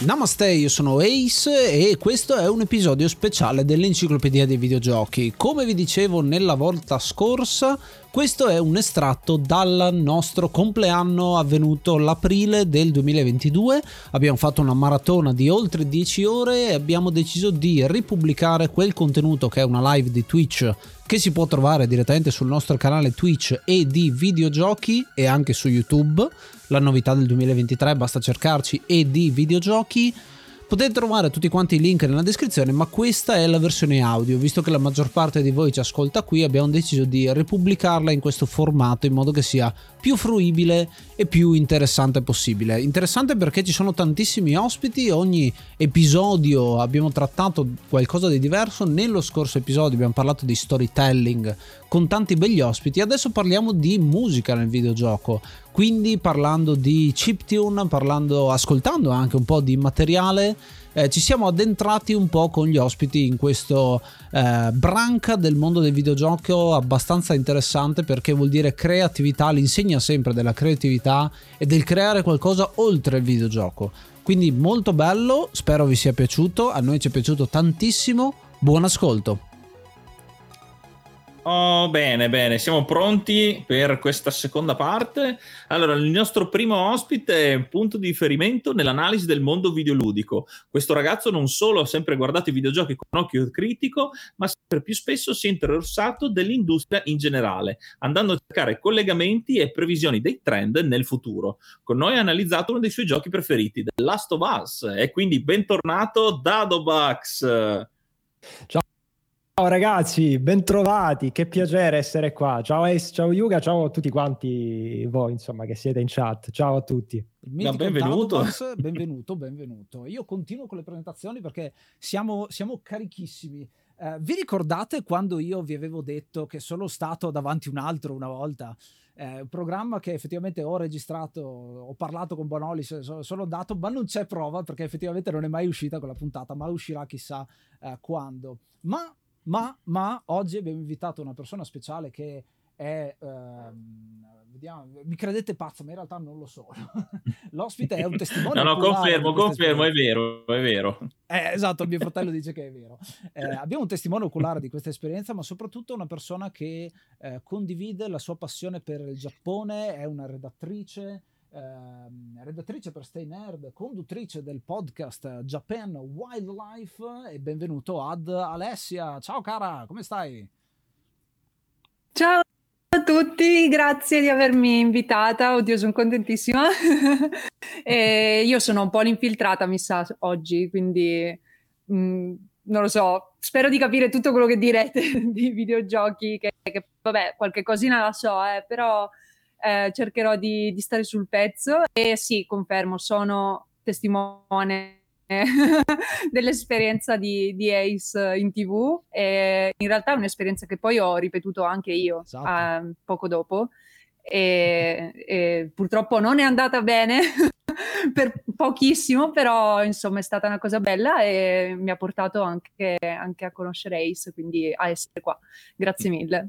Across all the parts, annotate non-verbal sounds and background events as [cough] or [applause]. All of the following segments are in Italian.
Namaste, io sono Ace e questo è un episodio speciale dell'enciclopedia dei videogiochi. Come vi dicevo nella volta scorsa, questo è un estratto dal nostro compleanno avvenuto l'aprile del 2022. Abbiamo fatto una maratona di oltre 10 ore e abbiamo deciso di ripubblicare quel contenuto che è una live di Twitch che si può trovare direttamente sul nostro canale Twitch e di videogiochi e anche su YouTube la novità del 2023, basta cercarci e di videogiochi. Potete trovare tutti quanti i link nella descrizione, ma questa è la versione audio. Visto che la maggior parte di voi ci ascolta qui, abbiamo deciso di ripubblicarla in questo formato in modo che sia più fruibile e più interessante possibile. Interessante perché ci sono tantissimi ospiti, ogni episodio abbiamo trattato qualcosa di diverso. Nello scorso episodio abbiamo parlato di storytelling con tanti begli ospiti, adesso parliamo di musica nel videogioco. Quindi parlando di chiptune, parlando, ascoltando anche un po' di materiale, eh, ci siamo addentrati un po' con gli ospiti in questo eh, branca del mondo del videogioco abbastanza interessante perché vuol dire creatività, l'insegna sempre della creatività e del creare qualcosa oltre il videogioco. Quindi molto bello, spero vi sia piaciuto, a noi ci è piaciuto tantissimo, buon ascolto. Oh, bene, bene, siamo pronti per questa seconda parte. Allora, il nostro primo ospite è un punto di riferimento nell'analisi del mondo videoludico. Questo ragazzo non solo ha sempre guardato i videogiochi con occhio critico, ma sempre più spesso si è interessato dell'industria in generale, andando a cercare collegamenti e previsioni dei trend nel futuro. Con noi ha analizzato uno dei suoi giochi preferiti, The Last of Us, e quindi bentornato Dadobax. Ciao Ciao ragazzi, bentrovati, che piacere essere qua. Ciao Ace, ciao Yuga, ciao a tutti quanti voi, insomma, che siete in chat. Ciao a tutti. No, benvenuto. benvenuto, benvenuto. Io continuo con le presentazioni perché siamo, siamo carichissimi. Eh, vi ricordate quando io vi avevo detto che sono stato davanti un altro una volta? Eh, un programma che effettivamente ho registrato, ho parlato con Bonoli, sono, sono andato, ma non c'è prova perché effettivamente non è mai uscita quella puntata, ma uscirà chissà eh, quando. Ma ma, ma, oggi abbiamo invitato una persona speciale che è, ehm, vediamo, mi credete pazzo, ma in realtà non lo so. [laughs] L'ospite è un testimone. [laughs] no, no, confermo, confermo, è vero, è vero. Eh, esatto, mio fratello dice che è vero. Eh, abbiamo un testimone oculare di questa esperienza, ma soprattutto una persona che eh, condivide la sua passione per il Giappone, è una redattrice eh, redattrice per Stay Nerd, conduttrice del podcast Japan Wildlife e benvenuto ad Alessia. Ciao cara, come stai? Ciao a tutti, grazie di avermi invitata. Oddio, sono contentissima. [laughs] io sono un po' l'infiltrata, mi sa, oggi, quindi mh, mm, non lo so. Spero di capire tutto quello che direte [laughs] di videogiochi, che, che vabbè, qualche cosina la so, eh, però eh, cercherò di, di, stare sul pezzo. E sì, confermo, sono testimone [laughs] dell'esperienza di, di, Ace in tv e in realtà è un'esperienza che poi ho ripetuto anche io esatto. eh, poco dopo. E, e, purtroppo non è andata bene [laughs] per pochissimo però insomma è stata una cosa bella e mi ha portato anche, anche a conoscere Ace quindi a essere qua. Grazie mille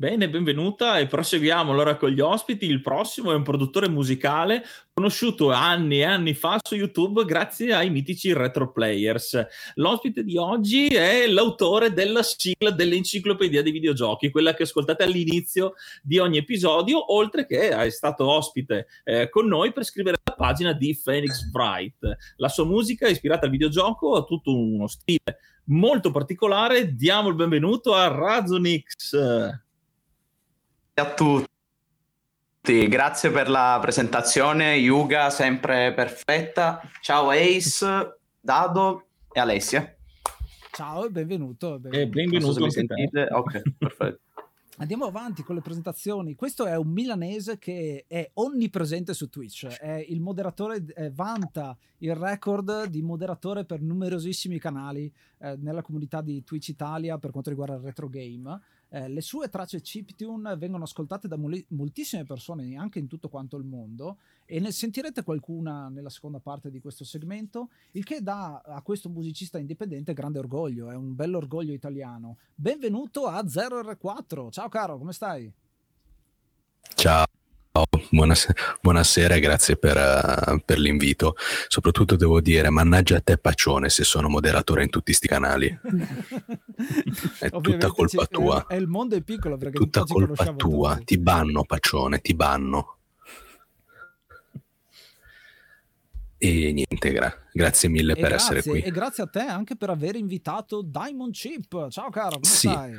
Bene, benvenuta e proseguiamo allora con gli ospiti. Il prossimo è un produttore musicale conosciuto anni e anni fa su YouTube grazie ai mitici Retro Players. L'ospite di oggi è l'autore della sigla dell'enciclopedia dei videogiochi, quella che ascoltate all'inizio di ogni episodio, oltre che è stato ospite eh, con noi per scrivere la pagina di Phoenix Bright. La sua musica è ispirata al videogioco, ha tutto uno stile molto particolare. Diamo il benvenuto a Razonix a tutti, grazie per la presentazione, Yuga sempre perfetta. Ciao Ace, Dado e Alessia. Ciao e benvenuto. benvenuto. E benvenuto. mi sentite? Ok, perfetto. [laughs] Andiamo avanti con le presentazioni. Questo è un milanese che è onnipresente su Twitch. È il moderatore, eh, vanta il record di moderatore per numerosissimi canali eh, nella comunità di Twitch Italia per quanto riguarda il retro game. Eh, le sue tracce chiptune vengono ascoltate da mol- moltissime persone anche in tutto quanto il mondo e ne sentirete qualcuna nella seconda parte di questo segmento, il che dà a questo musicista indipendente grande orgoglio, è un bello orgoglio italiano. Benvenuto a 0R4, ciao caro, come stai? Ciao, Ciao, buonasera, buonasera e grazie per, uh, per, l'invito. Soprattutto devo dire, mannaggia a te Paccione se sono moderatore in tutti sti canali. [laughs] è tutta colpa tua. È il mondo è piccolo perché tutta colpa tua. Tutti. Ti banno Paccione, ti banno. E niente, gra- grazie mille e per grazie, essere qui. E grazie a te anche per aver invitato Diamond Chip. Ciao caro, come sì. stai?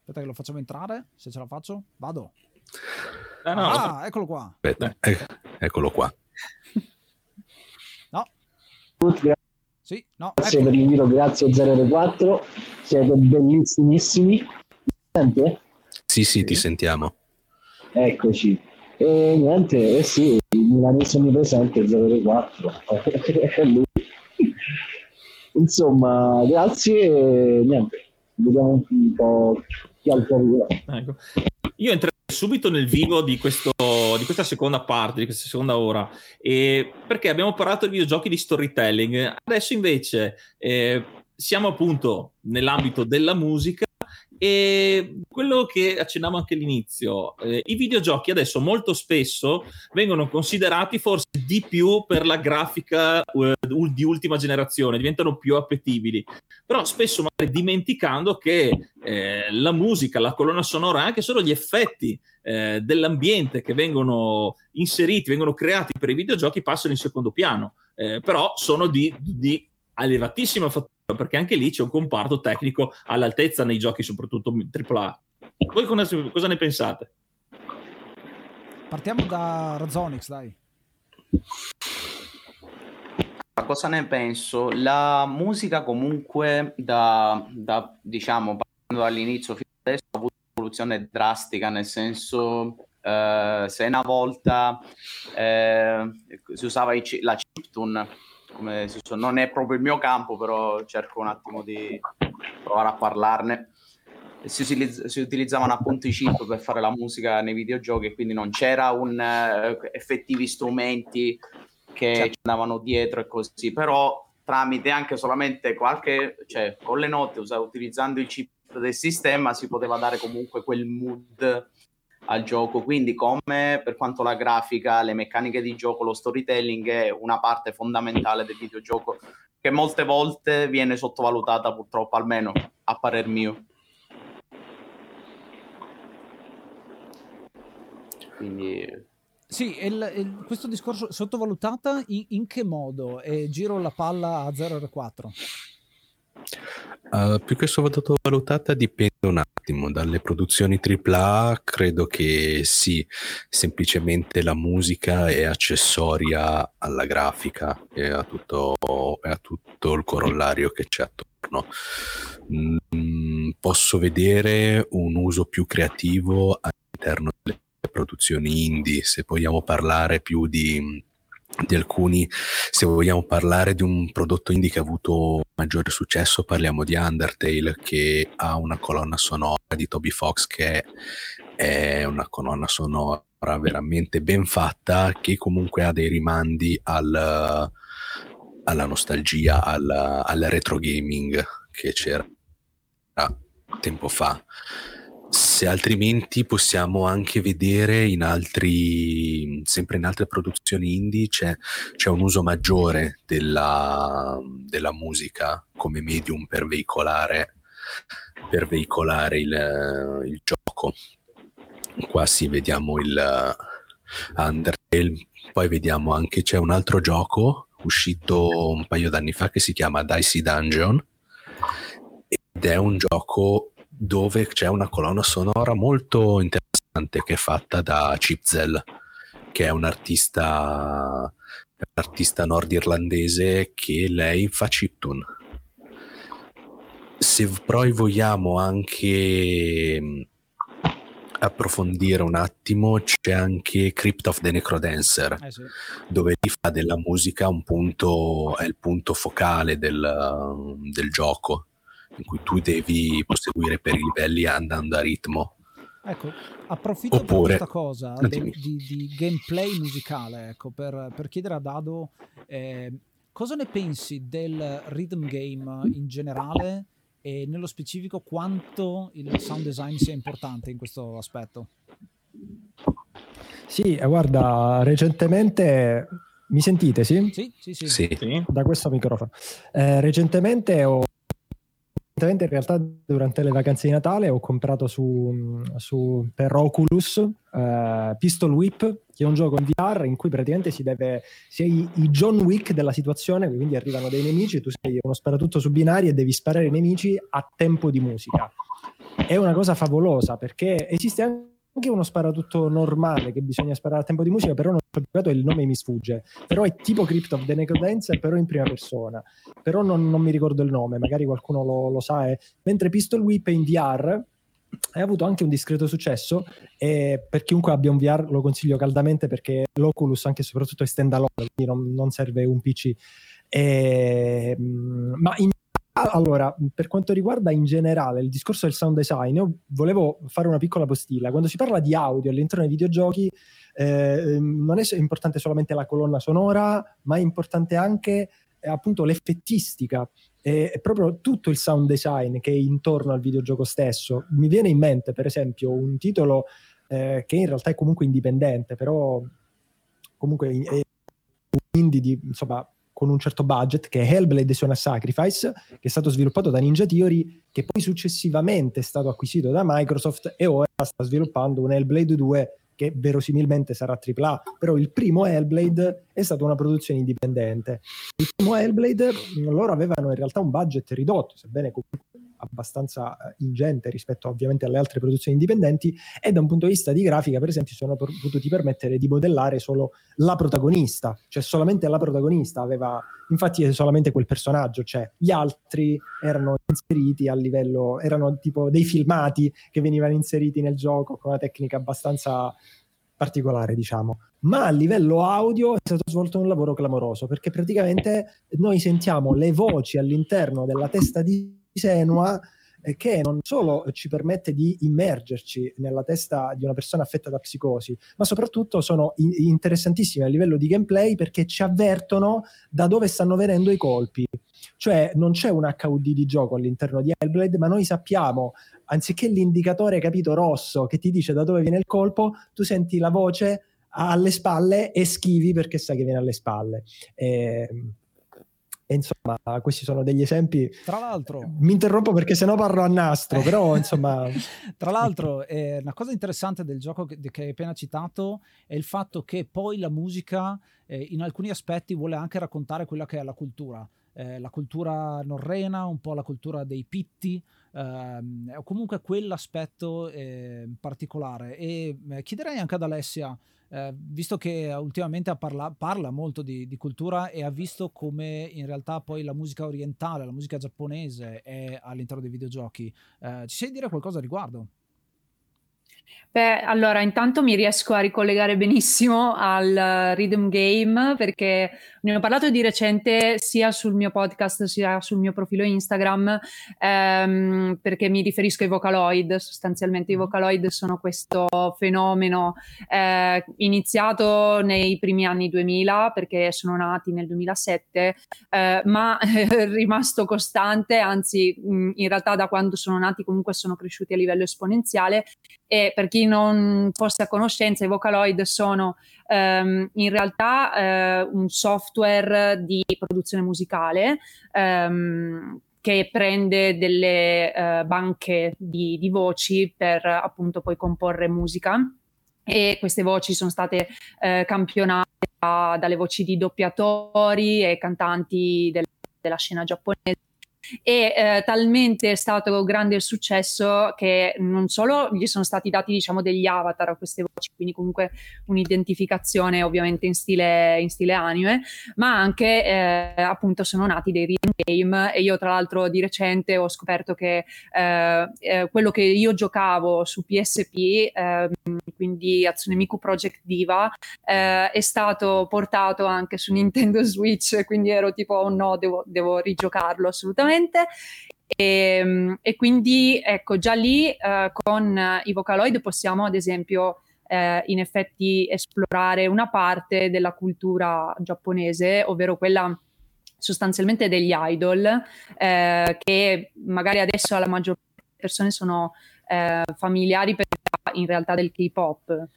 Aspetta che lo facciamo entrare, se ce la faccio. Vado. Ah, no. ah eccolo qua. Aspetta, ec- eccolo qua. No. Sì, no, grazie ecco. per l'invito, grazie 004. Siete bellissimissimi. Sente? Sì, sì, ti sentiamo. Eccoci. E niente, eh sì, il milanese presente 004. [laughs] Insomma, grazie e niente. Vediamo un po' chi altro arriva. Ecco. Io entrerei subito nel vivo di, questo, di, questa seconda parte, di questa seconda ora, e perché abbiamo parlato di videogiochi di storytelling. Adesso invece eh, siamo appunto nell'ambito della musica e quello che accennavo anche all'inizio, eh, i videogiochi adesso molto spesso vengono considerati forse di più per la grafica uh, di ultima generazione, diventano più appetibili, però spesso magari dimenticando che eh, la musica, la colonna sonora, anche solo gli effetti eh, dell'ambiente che vengono inseriti, vengono creati per i videogiochi passano in secondo piano, eh, però sono di, di elevatissima fattura perché anche lì c'è un comparto tecnico all'altezza nei giochi, soprattutto AAA. Voi cosa ne pensate? Partiamo da Razonix, dai. Cosa ne penso? La musica comunque da, da diciamo, all'inizio fino adesso ha avuto un'evoluzione drastica, nel senso eh, se una volta eh, si usava i, la chiptune come so, non è proprio il mio campo, però cerco un attimo di provare a parlarne. Si, utilizz- si utilizzavano appunto i chip per fare la musica nei videogiochi quindi non c'era un uh, effettivi strumenti che certo. ci andavano dietro e così, però tramite anche solamente qualche, cioè con le note, usa- utilizzando il chip del sistema si poteva dare comunque quel mood al gioco. Quindi, come per quanto la grafica, le meccaniche di gioco, lo storytelling è una parte fondamentale del videogioco che molte volte viene sottovalutata, purtroppo, almeno a parer mio. Quindi. Sì, il, il, questo discorso sottovalutata in, in che modo? E giro la palla a 0R4. Uh, più che sottovalutata dipende un attimo dalle produzioni AAA, credo che sì, semplicemente la musica è accessoria alla grafica e a tutto, e a tutto il corollario che c'è attorno. Mm, posso vedere un uso più creativo all'interno delle produzioni indie, se vogliamo parlare più di di alcuni, se vogliamo parlare di un prodotto indie che ha avuto maggiore successo, parliamo di Undertale che ha una colonna sonora di Toby Fox che è una colonna sonora veramente ben fatta che comunque ha dei rimandi al, alla nostalgia, al, al retro gaming che c'era tempo fa se altrimenti possiamo anche vedere in altri, sempre in altre produzioni indie, c'è, c'è un uso maggiore della, della, musica come medium per veicolare, per veicolare il, il gioco. Qua sì, vediamo il Undertale, poi vediamo anche c'è un altro gioco uscito un paio d'anni fa che si chiama Dicey Dungeon ed è un gioco dove c'è una colonna sonora molto interessante che è fatta da Chipzel, che è un artista, artista nordirlandese che lei fa chiptune. Se poi vogliamo anche mm, approfondire un attimo, c'è anche Crypt of the Necrodancer, eh sì. dove lì fa della musica un punto, è il punto focale del, del gioco in cui tu devi proseguire per i livelli andando a ritmo. Ecco, approfitto Oppure, questa cosa di, di, di, gameplay musicale, ecco, per, per chiedere a Dado eh, cosa ne pensi del rhythm game in generale e nello specifico quanto il sound design sia importante in questo aspetto? Sì, eh, guarda, recentemente mi sentite, sì? Sì, sì, sì. Sì. Sì. Da questo microfono. Eh, recentemente ho recentemente in realtà durante le vacanze di Natale ho comprato su, su- per Oculus eh, Pistol Whip, che è un gioco in VR in cui praticamente si deve sei i John Wick della situazione, quindi arrivano dei nemici, tu sei uno sparatutto su binari e devi sparare ai nemici a tempo di musica. È una cosa favolosa perché esiste anche uno sparatutto normale che bisogna sparare a tempo di musica, però non ho giocato e il nome mi sfugge. Però è tipo Crypt of the Necrodancer, però in prima persona. Però non, non mi ricordo il nome, magari qualcuno lo, lo sa. eh. Mentre Pistol Whip è in VR ha avuto anche un discreto successo e per chiunque abbia un VR lo consiglio caldamente perché l'Oculus anche e soprattutto è stand alone, quindi non, non serve un PC. E, mm, ma in allora, per quanto riguarda in generale il discorso del sound design, io volevo fare una piccola postilla. Quando si parla di audio all'interno dei videogiochi, eh, non è importante solamente la colonna sonora, ma è importante anche eh, appunto l'effettistica e proprio tutto il sound design che è intorno al videogioco stesso. Mi viene in mente, per esempio, un titolo eh, che in realtà è comunque indipendente, però comunque è un indie di, insomma, con un certo budget, che è Hellblade Sona Sacrifice, che è stato sviluppato da Ninja Theory, che poi successivamente è stato acquisito da Microsoft e ora sta sviluppando un Hellblade 2 che verosimilmente sarà AAA, però il primo Hellblade è stata una produzione indipendente. Il primo Hellblade loro avevano in realtà un budget ridotto, sebbene comunque abbastanza eh, ingente rispetto ovviamente alle altre produzioni indipendenti e da un punto di vista di grafica per esempio sono potuti permettere di modellare solo la protagonista cioè solamente la protagonista aveva infatti solamente quel personaggio cioè gli altri erano inseriti a livello erano tipo dei filmati che venivano inseriti nel gioco con una tecnica abbastanza particolare diciamo. Ma a livello audio è stato svolto un lavoro clamoroso perché praticamente noi sentiamo le voci all'interno della testa di Senua eh, che non solo ci permette di immergerci nella testa di una persona affetta da psicosi, ma soprattutto sono in- interessantissime a livello di gameplay perché ci avvertono da dove stanno venendo i colpi. Cioè non c'è un HUD di gioco all'interno di Hellblade, ma noi sappiamo, anziché l'indicatore capito rosso che ti dice da dove viene il colpo, tu senti la voce alle spalle e schivi perché sai che viene alle spalle. E, e insomma, questi sono degli esempi. Tra l'altro, Mi interrompo perché sennò parlo a nastro, però [laughs] insomma. Tra l'altro, eh, una cosa interessante del gioco che, che hai appena citato è il fatto che poi la musica eh, in alcuni aspetti vuole anche raccontare quella che è la cultura. Eh, la cultura norrena, un po' la cultura dei pitti, ehm, o comunque quell'aspetto eh, particolare. E eh, chiederei anche ad Alessia, eh, visto che ultimamente parla, parla molto di, di cultura e ha visto come in realtà poi la musica orientale, la musica giapponese è all'interno dei videogiochi, eh, ci sai dire qualcosa a riguardo? Beh, allora, intanto mi riesco a ricollegare benissimo al eh, rhythm game perché ne ho parlato di recente sia sul mio podcast sia sul mio profilo Instagram ehm, perché mi riferisco ai Vocaloid. Sostanzialmente i Vocaloid sono questo fenomeno eh, iniziato nei primi anni 2000 perché sono nati nel 2007 eh, ma è [laughs] rimasto costante, anzi mh, in realtà da quando sono nati comunque sono cresciuti a livello esponenziale e per chi non fosse a conoscenza, i Vocaloid sono ehm, in realtà eh, un software di produzione musicale ehm, che prende delle eh, banche di, di voci per appunto poi comporre musica. E queste voci sono state eh, campionate da- dalle voci di doppiatori e cantanti del- della scena giapponese e eh, talmente è stato grande il successo che non solo gli sono stati dati diciamo degli avatar a queste voci quindi comunque un'identificazione ovviamente in stile, in stile anime ma anche eh, appunto sono nati dei rhythm game e io tra l'altro di recente ho scoperto che eh, eh, quello che io giocavo su PSP ehm, quindi Atsune Miku Project Diva eh, è stato portato anche su Nintendo Switch quindi ero tipo oh no devo, devo rigiocarlo assolutamente e, e quindi ecco già lì eh, con i Vocaloid possiamo ad esempio eh, in effetti esplorare una parte della cultura giapponese ovvero quella sostanzialmente degli idol eh, che magari adesso alla maggior parte delle persone sono eh, familiari per in realtà del K-pop.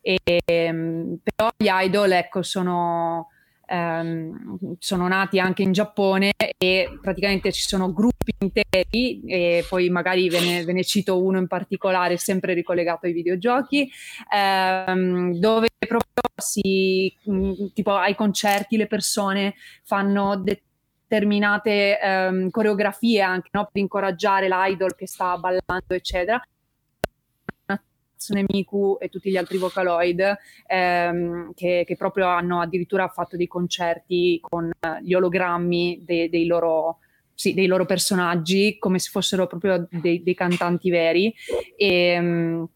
E, ehm, però gli idol, ecco, sono, ehm, sono nati anche in Giappone e praticamente ci sono gruppi interi, e poi magari ve ne, ve ne cito uno in particolare, sempre ricollegato ai videogiochi, ehm, dove proprio si, tipo ai concerti le persone fanno determinate ehm, coreografie anche no? per incoraggiare l'idol che sta ballando, eccetera. Hatsune Miku e tutti gli altri Vocaloid ehm, che, che, proprio hanno addirittura fatto dei concerti con gli ologrammi de, dei, loro, sì, dei, loro, personaggi come se fossero proprio dei, dei cantanti veri. E, um,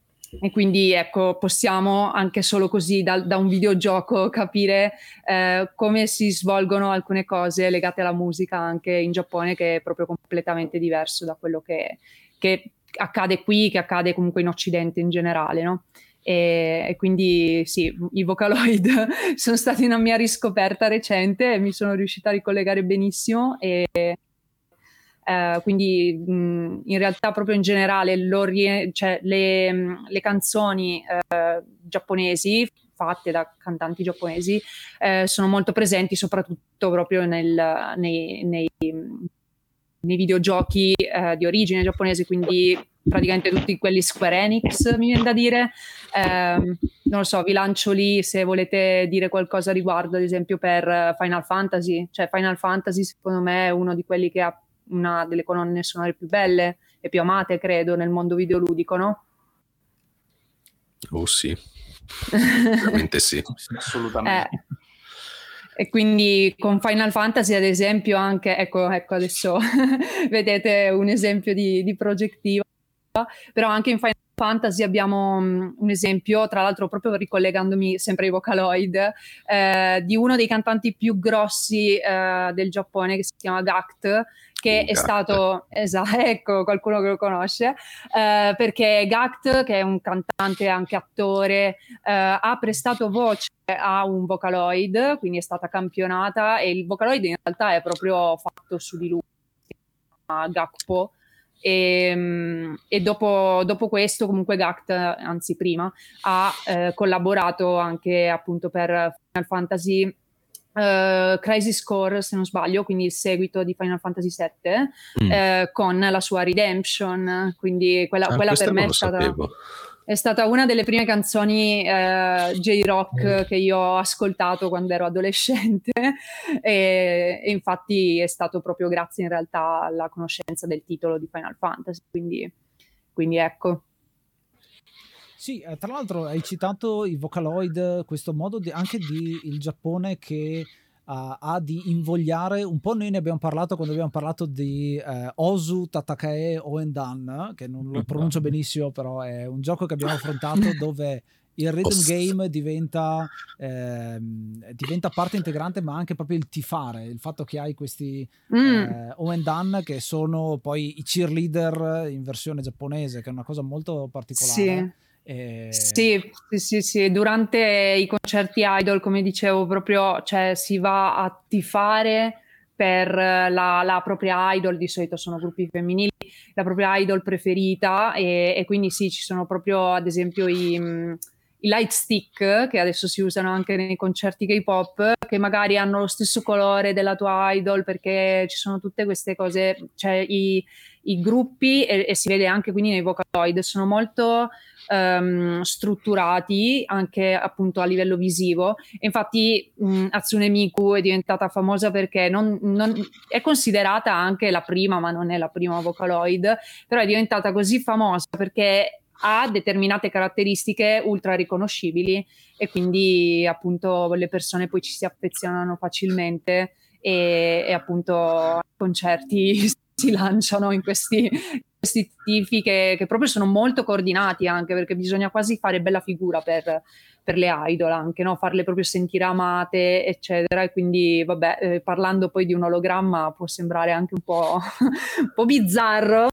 e, quindi ecco possiamo anche solo così da, da un videogioco capire eh, come si svolgono alcune cose legate alla musica anche in Giappone che è proprio completamente diverso da quello che, che accade qui, che accade comunque in Occidente in generale, no? E, e, quindi sì, i Vocaloid [laughs] sono stati una mia riscoperta recente e mi sono riuscita a ricollegare benissimo e eh, quindi mh, in realtà proprio in generale cioè, le, le, canzoni eh, giapponesi fatte da cantanti giapponesi eh, sono molto presenti soprattutto proprio nel, nei, nei nei videogiochi eh, di origine giapponese, quindi praticamente tutti quelli Square Enix, mi viene da dire. Eh, non lo so, vi lancio lì se volete dire qualcosa a riguardo, ad esempio per Final Fantasy. Cioè, Final Fantasy, secondo me, è uno di quelli che ha una delle colonne sonore più belle e più amate, credo, nel mondo videoludico, no? Oh sì, [laughs] veramente sì. Assolutamente. Eh. E quindi con Final Fantasy, ad esempio, anche, ecco, ecco adesso [laughs] vedete un esempio di, di progettiva, però anche in Final Fantasy abbiamo um, un esempio, tra l'altro proprio ricollegandomi sempre ai Vocaloid, eh, di uno dei cantanti più grossi eh, del Giappone che si chiama Gact, che è stato, esatto, [laughs] ecco qualcuno che lo conosce, eh, perché Gact, che è un cantante e anche attore, eh, ha prestato voce a un Vocaloid, quindi è stata campionata e il Vocaloid in realtà è proprio fatto su di lui, Gakpo. E, ehm, e dopo, dopo, questo comunque Gact, anzi prima, ha eh, collaborato anche appunto per Final Fantasy Uh, Crisis Core, se non sbaglio, quindi il seguito di Final Fantasy VII, mm. uh, con la sua Redemption. Quindi quella, ah, quella per me è stata, è stata, una delle prime canzoni uh, J-Rock mm. che io ho ascoltato quando ero adolescente. [laughs] e, e, infatti è stato proprio grazie in realtà alla conoscenza del titolo di Final Fantasy. Quindi, quindi ecco. Sì, eh, tra l'altro hai citato i Vocaloid, questo modo di, anche di il Giappone che uh, ha di invogliare, un po' noi ne abbiamo parlato quando abbiamo parlato di uh, Osu Tatakae Oendan, che non lo pronuncio benissimo, però è un gioco che abbiamo affrontato [laughs] dove il rhythm game diventa, eh, diventa, parte integrante, ma anche proprio il tifare, il fatto che hai questi mm. eh, Oendan che sono poi i cheerleader in versione giapponese, che è una cosa molto particolare. Sì e... Sì, sì, sì, sì, durante i concerti idol, come dicevo, proprio cioè, si va a tifare per la, la, propria idol, di solito sono gruppi femminili, la propria idol preferita e, e quindi sì, ci sono proprio ad esempio i, i, light stick che adesso si usano anche nei concerti K-pop, che magari hanno lo stesso colore della tua idol perché ci sono tutte queste cose, cioè i, i gruppi e, e si vede anche quindi nei Vocaloid, sono molto um, strutturati anche appunto a livello visivo. infatti mh, Hatsune Miku è diventata famosa perché non, non, è considerata anche la prima, ma non è la prima Vocaloid, però è diventata così famosa perché ha determinate caratteristiche ultra riconoscibili e quindi appunto le persone poi ci si affezionano facilmente e, e appunto concerti si lanciano in questi, questi tifi che, che, proprio sono molto coordinati anche perché bisogna quasi fare bella figura per, per le idol anche, no? farle proprio sentire amate eccetera. E quindi vabbè eh, parlando poi di un ologramma può sembrare anche un po', [laughs] un po bizzarro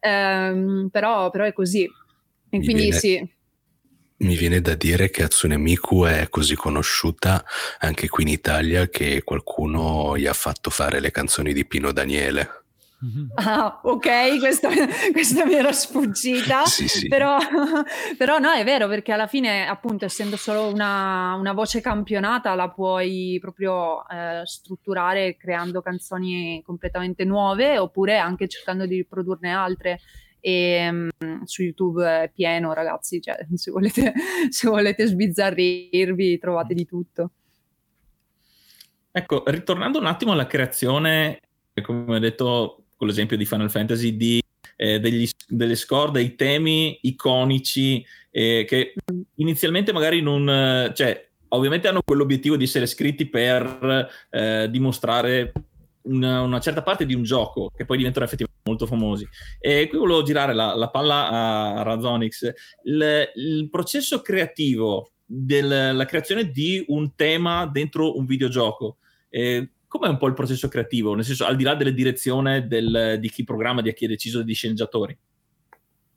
ehm, però, però, è così. E quindi viene, sì. Mi viene da dire che Hatsune Miku è così conosciuta anche qui in Italia che qualcuno gli ha fatto fare le canzoni di Pino Daniele Ah, ok, questa, [laughs] questa mi era sfuggita, Sì, sì. Però, [laughs] però no, è vero perché alla fine, appunto, essendo solo una, una voce campionata, la puoi proprio eh, strutturare creando canzoni completamente nuove oppure anche cercando di riprodurne altre. E mm, su YouTube è pieno, ragazzi, cioè, [laughs] se volete, se volete sbizzarrirvi, trovate di tutto. Ecco, ritornando un attimo alla creazione, come ho detto con l'esempio di Final Fantasy, di, eh, degli, delle score, dei temi iconici eh, che inizialmente magari non... cioè, ovviamente hanno quell'obiettivo di essere scritti per eh, dimostrare una, una certa parte di un gioco che poi diventano effettivamente molto famosi. E qui volevo girare la, la palla a Razonix. Il, il processo creativo della creazione di un tema dentro un videogioco. Eh, com'è un po' il processo creativo? Nel senso, al di là della direzione del- di chi programma, di chi ha deciso di sceneggiatori.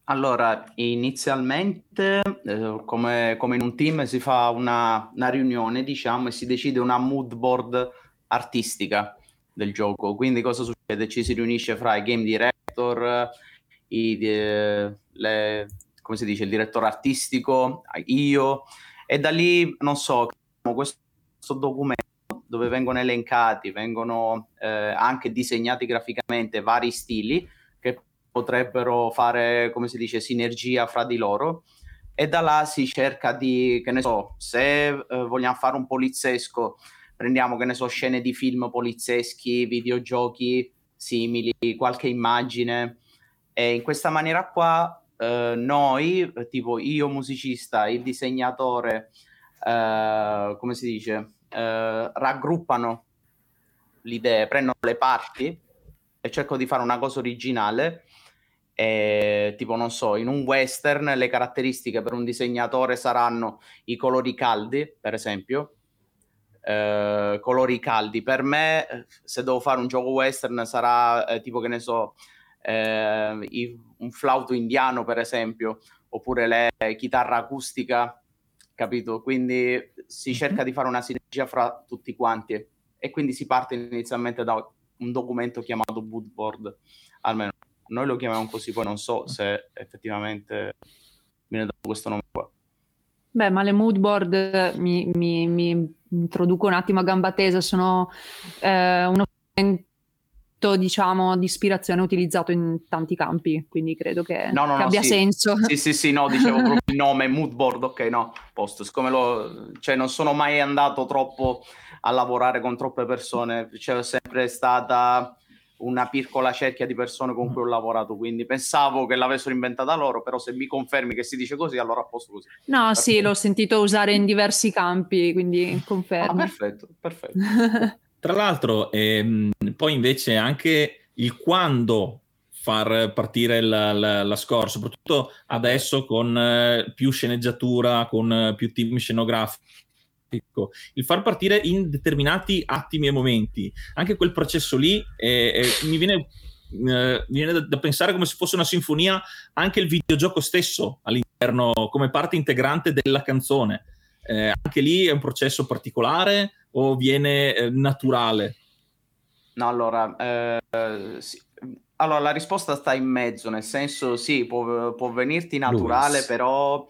Allora, inizialmente, eh, come, come in un team, si fa una, una riunione, diciamo, e si decide una mood board artistica del gioco. Quindi cosa succede? Ci si riunisce fra i game director, i, eh, le- come si dice, il direttore artistico, io, e da lì, non so, questo documento dove vengono elencati, vengono eh, anche disegnati graficamente vari stili che potrebbero fare, come si dice, sinergia fra di loro. E da là si cerca di, che ne so, se eh, vogliamo fare un poliziesco, prendiamo, che ne so, scene di film polizieschi, videogiochi simili, qualche immagine. E in questa maniera qua eh, noi, tipo io musicista, il disegnatore, eh, come si dice, eh, raggruppano le idee, prendono le parti e cerco di fare una cosa originale. E, tipo, non so, in un western le caratteristiche per un disegnatore saranno i colori caldi, per esempio. Eh, colori caldi per me, se devo fare un gioco western, sarà eh, tipo che ne so, eh, i- un flauto indiano, per esempio, oppure le chitarra acustica, capito? Quindi si cerca di fare una sinergia fra tutti quanti e quindi si parte inizialmente da un documento chiamato Bootboard, almeno noi lo chiamiamo così, poi non so se effettivamente viene dato questo nome qua. Beh, ma le mood board mi, mi- mi introduco un attimo a gamba tesa, sono eh, uno strumento, diciamo, di ispirazione utilizzato in tanti campi, quindi credo che, No, no, che no, abbia sì. senso. Sì, sì, sì, no, dicevo proprio [laughs] il nome, Moodboard, ok, no, posto, siccome lo, cioè non sono mai andato troppo a lavorare con troppe persone, c'è sempre stata una piccola cerchia di persone con cui ho lavorato, quindi pensavo che l'avessero inventata loro, però se mi confermi che si dice così, allora a posto così. No, sì, l'ho sentito usare in diversi campi, quindi Ah, confermo. perfetto, perfetto. [laughs] Tra l'altro, ehm, poi invece anche il quando far partire la, la- la score, soprattutto adesso con eh, più sceneggiatura, con eh, più team scenografico. Il far partire in determinati attimi e momenti, anche quel processo lì eh, eh, mi viene, eh, mi viene da, da pensare come se fosse una sinfonia, anche il videogioco stesso all'interno, come parte integrante della canzone. Eh, anche lì è un processo particolare o viene eh, naturale? No, allora, eh, sì. Allora, la risposta sta in mezzo, nel senso sì, può, può venirti naturale, Luis. però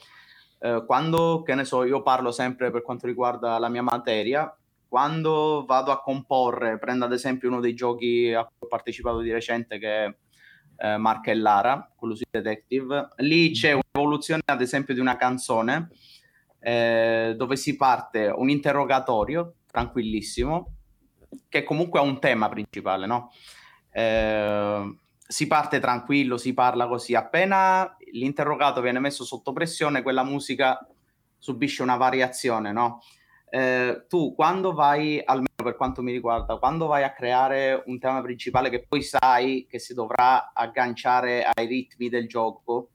eh, quando, che ne so, io parlo sempre per quanto riguarda la mia materia, quando vado a comporre, prendo ad esempio uno dei giochi a cui ho partecipato di recente che è eh, Marca e Lara, quello su Detective, lì c'è un'evoluzione ad esempio di una canzone eh, dove si parte un interrogatorio tranquillissimo che comunque ha un tema principale, no? Eh, si parte tranquillo, si parla così. Appena l'interrogato viene messo sotto pressione, quella musica subisce una variazione, no? Eh, tu quando vai, almeno per quanto mi riguarda, quando vai a creare un tema principale che poi sai che si dovrà agganciare ai ritmi del gioco,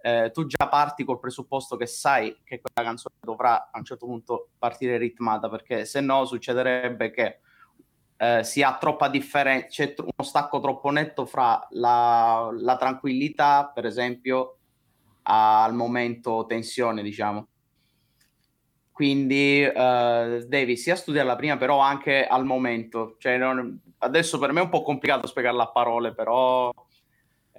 eh, tu già parti col presupposto che sai che quella canzone dovrà a un certo punto partire ritmata, perché se no succederebbe che eh, si ha troppa differenza, c'è tr- uno stacco troppo netto fra la, la tranquillità, per esempio, al momento tensione, diciamo. quindi uh, devi sia studiarla prima, però anche al momento. Cioè, non, adesso per me è un po' complicato spiegarla a parole, però...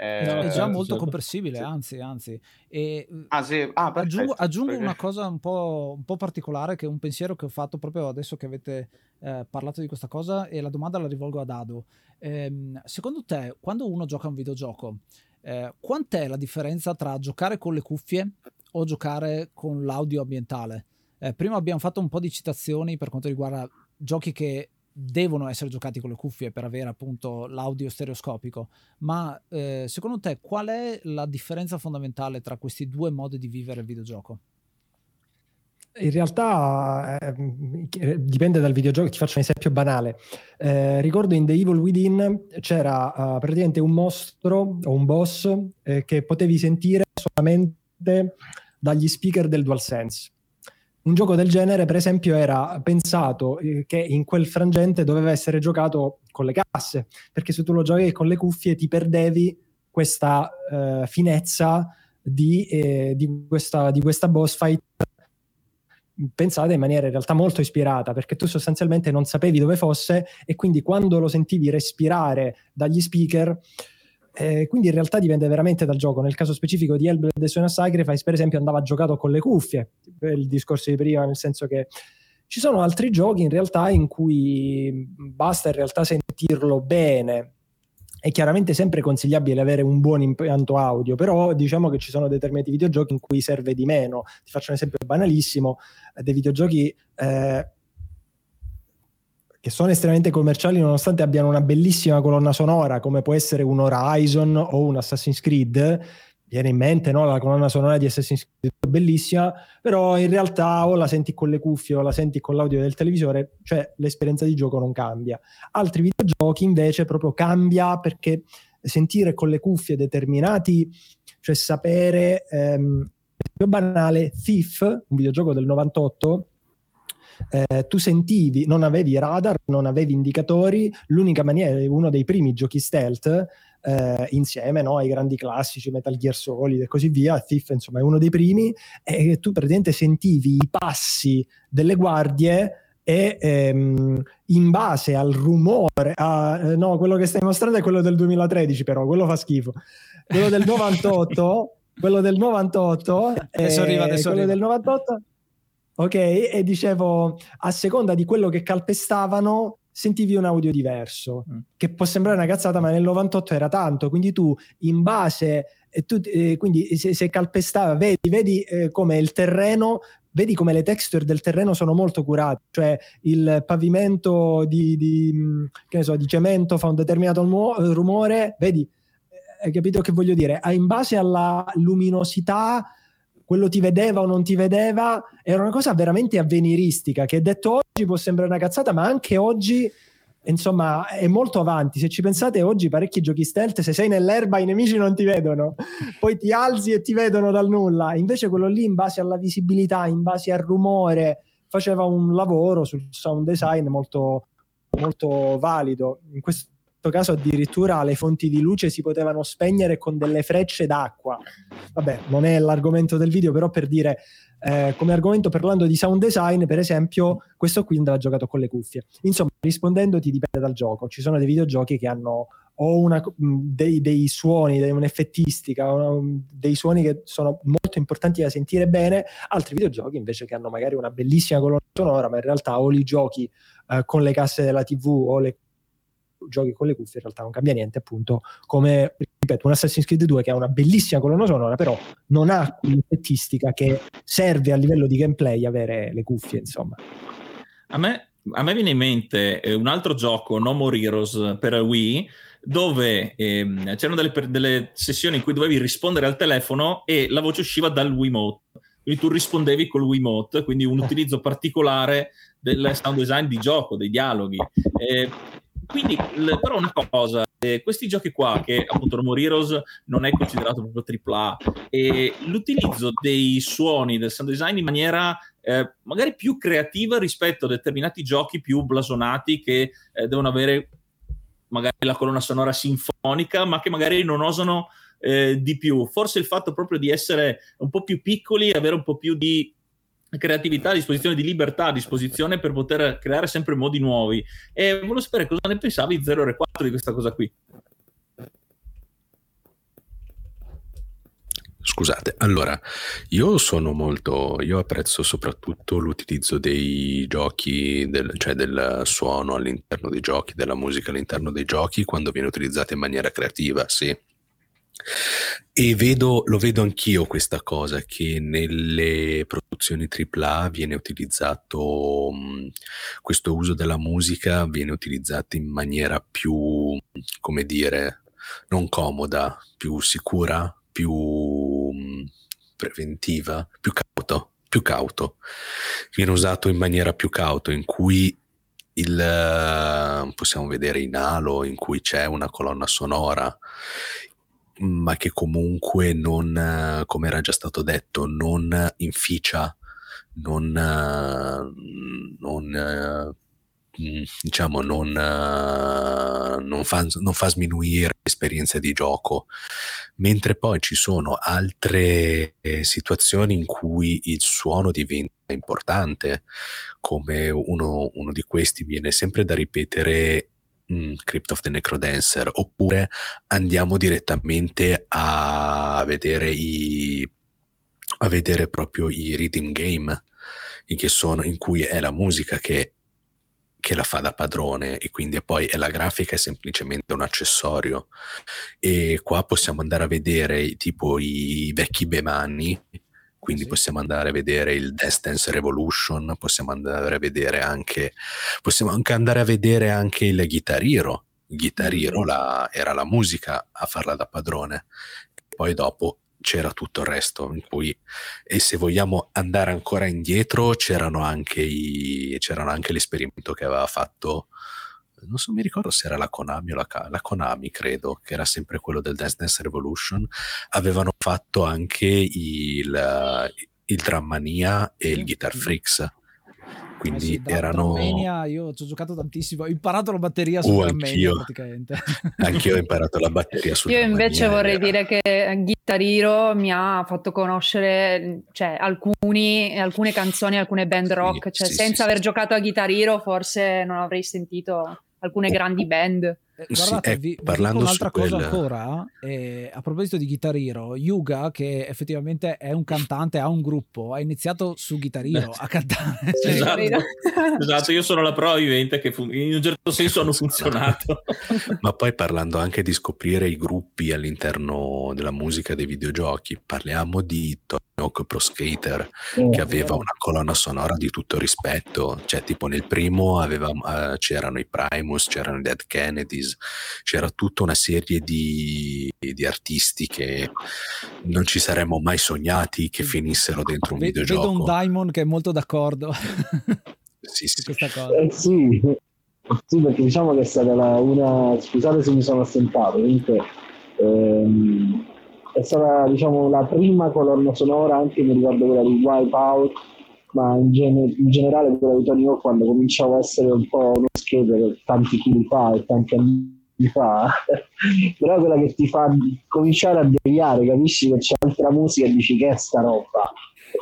Eh, no, è già molto certo. comprensibile, sì. anzi, anzi. E, ah, sì. ah, perfetto, aggiungo, aggiungo una cosa un po', un po', particolare, che è un pensiero che ho fatto proprio adesso che avete eh, parlato di questa cosa, e la domanda la rivolgo ad Ado. Eh, secondo te, quando uno gioca un videogioco, eh, quant'è la differenza tra giocare con le cuffie o giocare con l'audio ambientale? Eh, prima abbiamo fatto un po' di citazioni per quanto riguarda giochi che devono essere giocati con le cuffie per avere appunto l'audio stereoscopico, ma eh, secondo te qual è la differenza fondamentale tra questi due modi di vivere il videogioco? In realtà eh, dipende dal videogioco, ti faccio un esempio banale. Eh, ricordo in The Evil Within c'era uh, praticamente un mostro o un boss eh, che potevi sentire solamente dagli speaker del DualSense un gioco del genere, per esempio, era pensato eh, che in quel frangente doveva essere giocato con le casse, perché se tu lo giochi con le cuffie ti perdevi questa eh, finezza di, eh, di, questa, di questa boss fight pensata in maniera in realtà molto ispirata, perché tu sostanzialmente non sapevi dove fosse e quindi quando lo sentivi respirare dagli speaker eh, quindi in realtà dipende veramente dal gioco. Nel caso specifico di Hellblade e Sona Sacrifice, per esempio, andava giocato con le cuffie, per il discorso di prima, nel senso che ci sono altri giochi in realtà in cui basta in realtà sentirlo bene. È chiaramente sempre consigliabile avere un buon impianto audio, però diciamo che ci sono determinati videogiochi in cui serve di meno. Ti faccio un esempio banalissimo, dei videogiochi eh, che sono estremamente commerciali nonostante abbiano una bellissima colonna sonora come può essere un Horizon o un Assassin's Creed viene in mente no? la colonna sonora di Assassin's Creed bellissima però in realtà o la senti con le cuffie o la senti con l'audio del televisore cioè l'esperienza di gioco non cambia altri videogiochi invece proprio cambia perché sentire con le cuffie determinati cioè sapere ehm, più banale Thief un videogioco del 98 eh, tu sentivi, non avevi radar, non avevi indicatori, l'unica maniera, uno dei primi giochi stealth eh, insieme no, ai grandi classici, Metal Gear Solid e così via, Thief insomma è uno dei primi, e tu praticamente sentivi i passi delle guardie e ehm, in base al rumore, a, eh, no, quello che stai mostrando è quello del 2013 però, quello fa schifo, quello del 98, [laughs] quello del 98, adesso arriva, adesso quello arriva. del 98 ok? E dicevo, a seconda di quello che calpestavano, sentivi un audio diverso, mm. che può sembrare una cazzata, ma nel 98 era tanto, quindi tu in base, eh, tu, eh, quindi se, se, calpestava, vedi, vedi eh, come il terreno, vedi come le texture del terreno sono molto curate, cioè il pavimento di, di, mm, so, di cemento fa un determinato rumore, vedi, eh, hai capito che voglio dire? In base alla luminosità quello ti vedeva o non ti vedeva, era una cosa veramente avveniristica che detto oggi può sembrare una cazzata, ma anche oggi insomma è molto avanti. Se ci pensate oggi parecchi giochi stealth, se sei nell'erba i nemici non ti vedono, [laughs] poi ti alzi e ti vedono dal nulla. Invece quello lì in base alla visibilità, in base al rumore, faceva un lavoro sul sound design molto, molto valido. In questo questo caso addirittura le fonti di luce si potevano spegnere con delle frecce d'acqua. Vabbè, non è l'argomento del video, però per dire, eh, come argomento parlando di sound design, per esempio, questo qui andava giocato con le cuffie. Insomma, rispondendoti dipende dal gioco. Ci sono dei videogiochi che hanno o una, dei, dei, suoni, un'effettistica, dei suoni che sono molto importanti da sentire bene, altri videogiochi invece che hanno magari una bellissima colonna sonora, ma in realtà o li giochi eh, con le casse della TV o le giochi con le cuffie in realtà non cambia niente appunto come ripeto un Assassin's Creed 2 che ha una bellissima colonna sonora però non ha quell'effettistica che serve a livello di gameplay avere le cuffie insomma. A me, a me viene in mente eh, un altro gioco No More Heroes per Wii dove ehm, c'erano delle, delle, sessioni in cui dovevi rispondere al telefono e la voce usciva dal Wiimote quindi tu rispondevi col Wiimote quindi un utilizzo particolare del sound design di gioco, dei dialoghi. Eh, quindi, l- però una cosa, eh, questi giochi qua, che appunto No Heroes non è considerato proprio AAA, e l'utilizzo dei suoni del sound design in maniera eh, magari più creativa rispetto a determinati giochi più blasonati che eh, devono avere magari la colonna sonora sinfonica, ma che magari non osano eh, di più. Forse il fatto proprio di essere un po' più piccoli, avere un po' più di creatività a disposizione, di libertà a disposizione per poter creare sempre modi nuovi. E volevo sapere cosa ne pensavi 0 e 4 di questa cosa qui. Scusate, allora, io sono molto, io apprezzo soprattutto l'utilizzo dei giochi, del, cioè del suono all'interno dei giochi, della musica all'interno dei giochi, quando viene utilizzata in maniera creativa, sì. E vedo, lo vedo anch'io questa cosa, che nelle produzioni AAA viene utilizzato, mh, questo uso della musica viene utilizzato in maniera più, come dire, non comoda, più sicura, più preventiva, più cauto, più cauto. Viene usato in maniera più cauto, in cui il, possiamo vedere in Halo, in cui c'è una colonna sonora, ma che comunque non, come era già stato detto, non inficia, non, non diciamo non, non, fa, non fa sminuire l'esperienza di gioco, mentre poi ci sono altre eh, situazioni in cui il suono diventa importante, come uno, uno di questi viene sempre da ripetere mm, Crypt of the Necrodancer, oppure andiamo direttamente a vedere i a vedere proprio i rhythm game in, sono, in cui è la musica che che la fa da padrone e quindi poi la grafica è semplicemente un accessorio. E qua possiamo andare a vedere tipo i vecchi Bemani quindi sì. possiamo andare a vedere il Dance Dance Revolution possiamo andare a vedere anche possiamo anche andare a vedere anche il Guitar Hero il Guitar Hero la, era la musica a farla da padrone. Poi dopo c'era tutto il resto in cui e se vogliamo andare ancora indietro c'erano anche, i, c'erano anche l'esperimento che aveva fatto non so mi ricordo se era la Konami o la, la, Konami credo che era sempre quello del Dance Dance Revolution avevano fatto anche il, il Drammania e il Guitar Freaks. Quindi eh sì, erano Armenia, io ci ho giocato tantissimo ho imparato la batteria su uh, Armenia praticamente. [laughs] Anch'io ho imparato la batteria su io invece vorrei era... dire che Guitar Hero mi ha fatto conoscere cioè, alcuni, alcune canzoni alcune band rock sì, cioè, sì, senza aver giocato a Guitar Hero forse non avrei sentito alcune grandi band eh, guardate, sì, eh, vi, parlando vi un'altra cosa quel... ancora. Eh, a proposito di Guitar Hero, Yuga, che effettivamente è un cantante, ha un gruppo, ha iniziato su Guitar Hero a cantare. Cioè, esatto. esatto. io sono la prova vivente che fun- in un certo senso hanno funzionato. [laughs] Ma poi parlando anche di scoprire i gruppi all'interno della musica dei videogiochi, parliamo di Tony Hawk Pro Skater, oh, che aveva una colonna sonora di tutto rispetto. Cioè, tipo nel primo aveva, uh, c'erano i Primus, c'erano i Dead Kennedys, c'era tutta una serie di, di, artisti che non ci saremmo mai sognati che finissero dentro un Vedo videogioco. Vedo un Diamond che è molto d'accordo [laughs] sì, sì. questa cosa. Eh, sì. sì, perché diciamo che è stata la, una... Scusate se mi sono assentato, comunque... Ehm, è stata diciamo la prima colonna sonora anche mi ricordo quella di Wipeout ma in, gene- in, generale quella di Tony Hawk quando cominciavo a essere un po' uno skater tanti chili fa e tanti anni fa [laughs] però quella che ti fa cominciare a deviare capisci che c'è altra musica e dici che è sta roba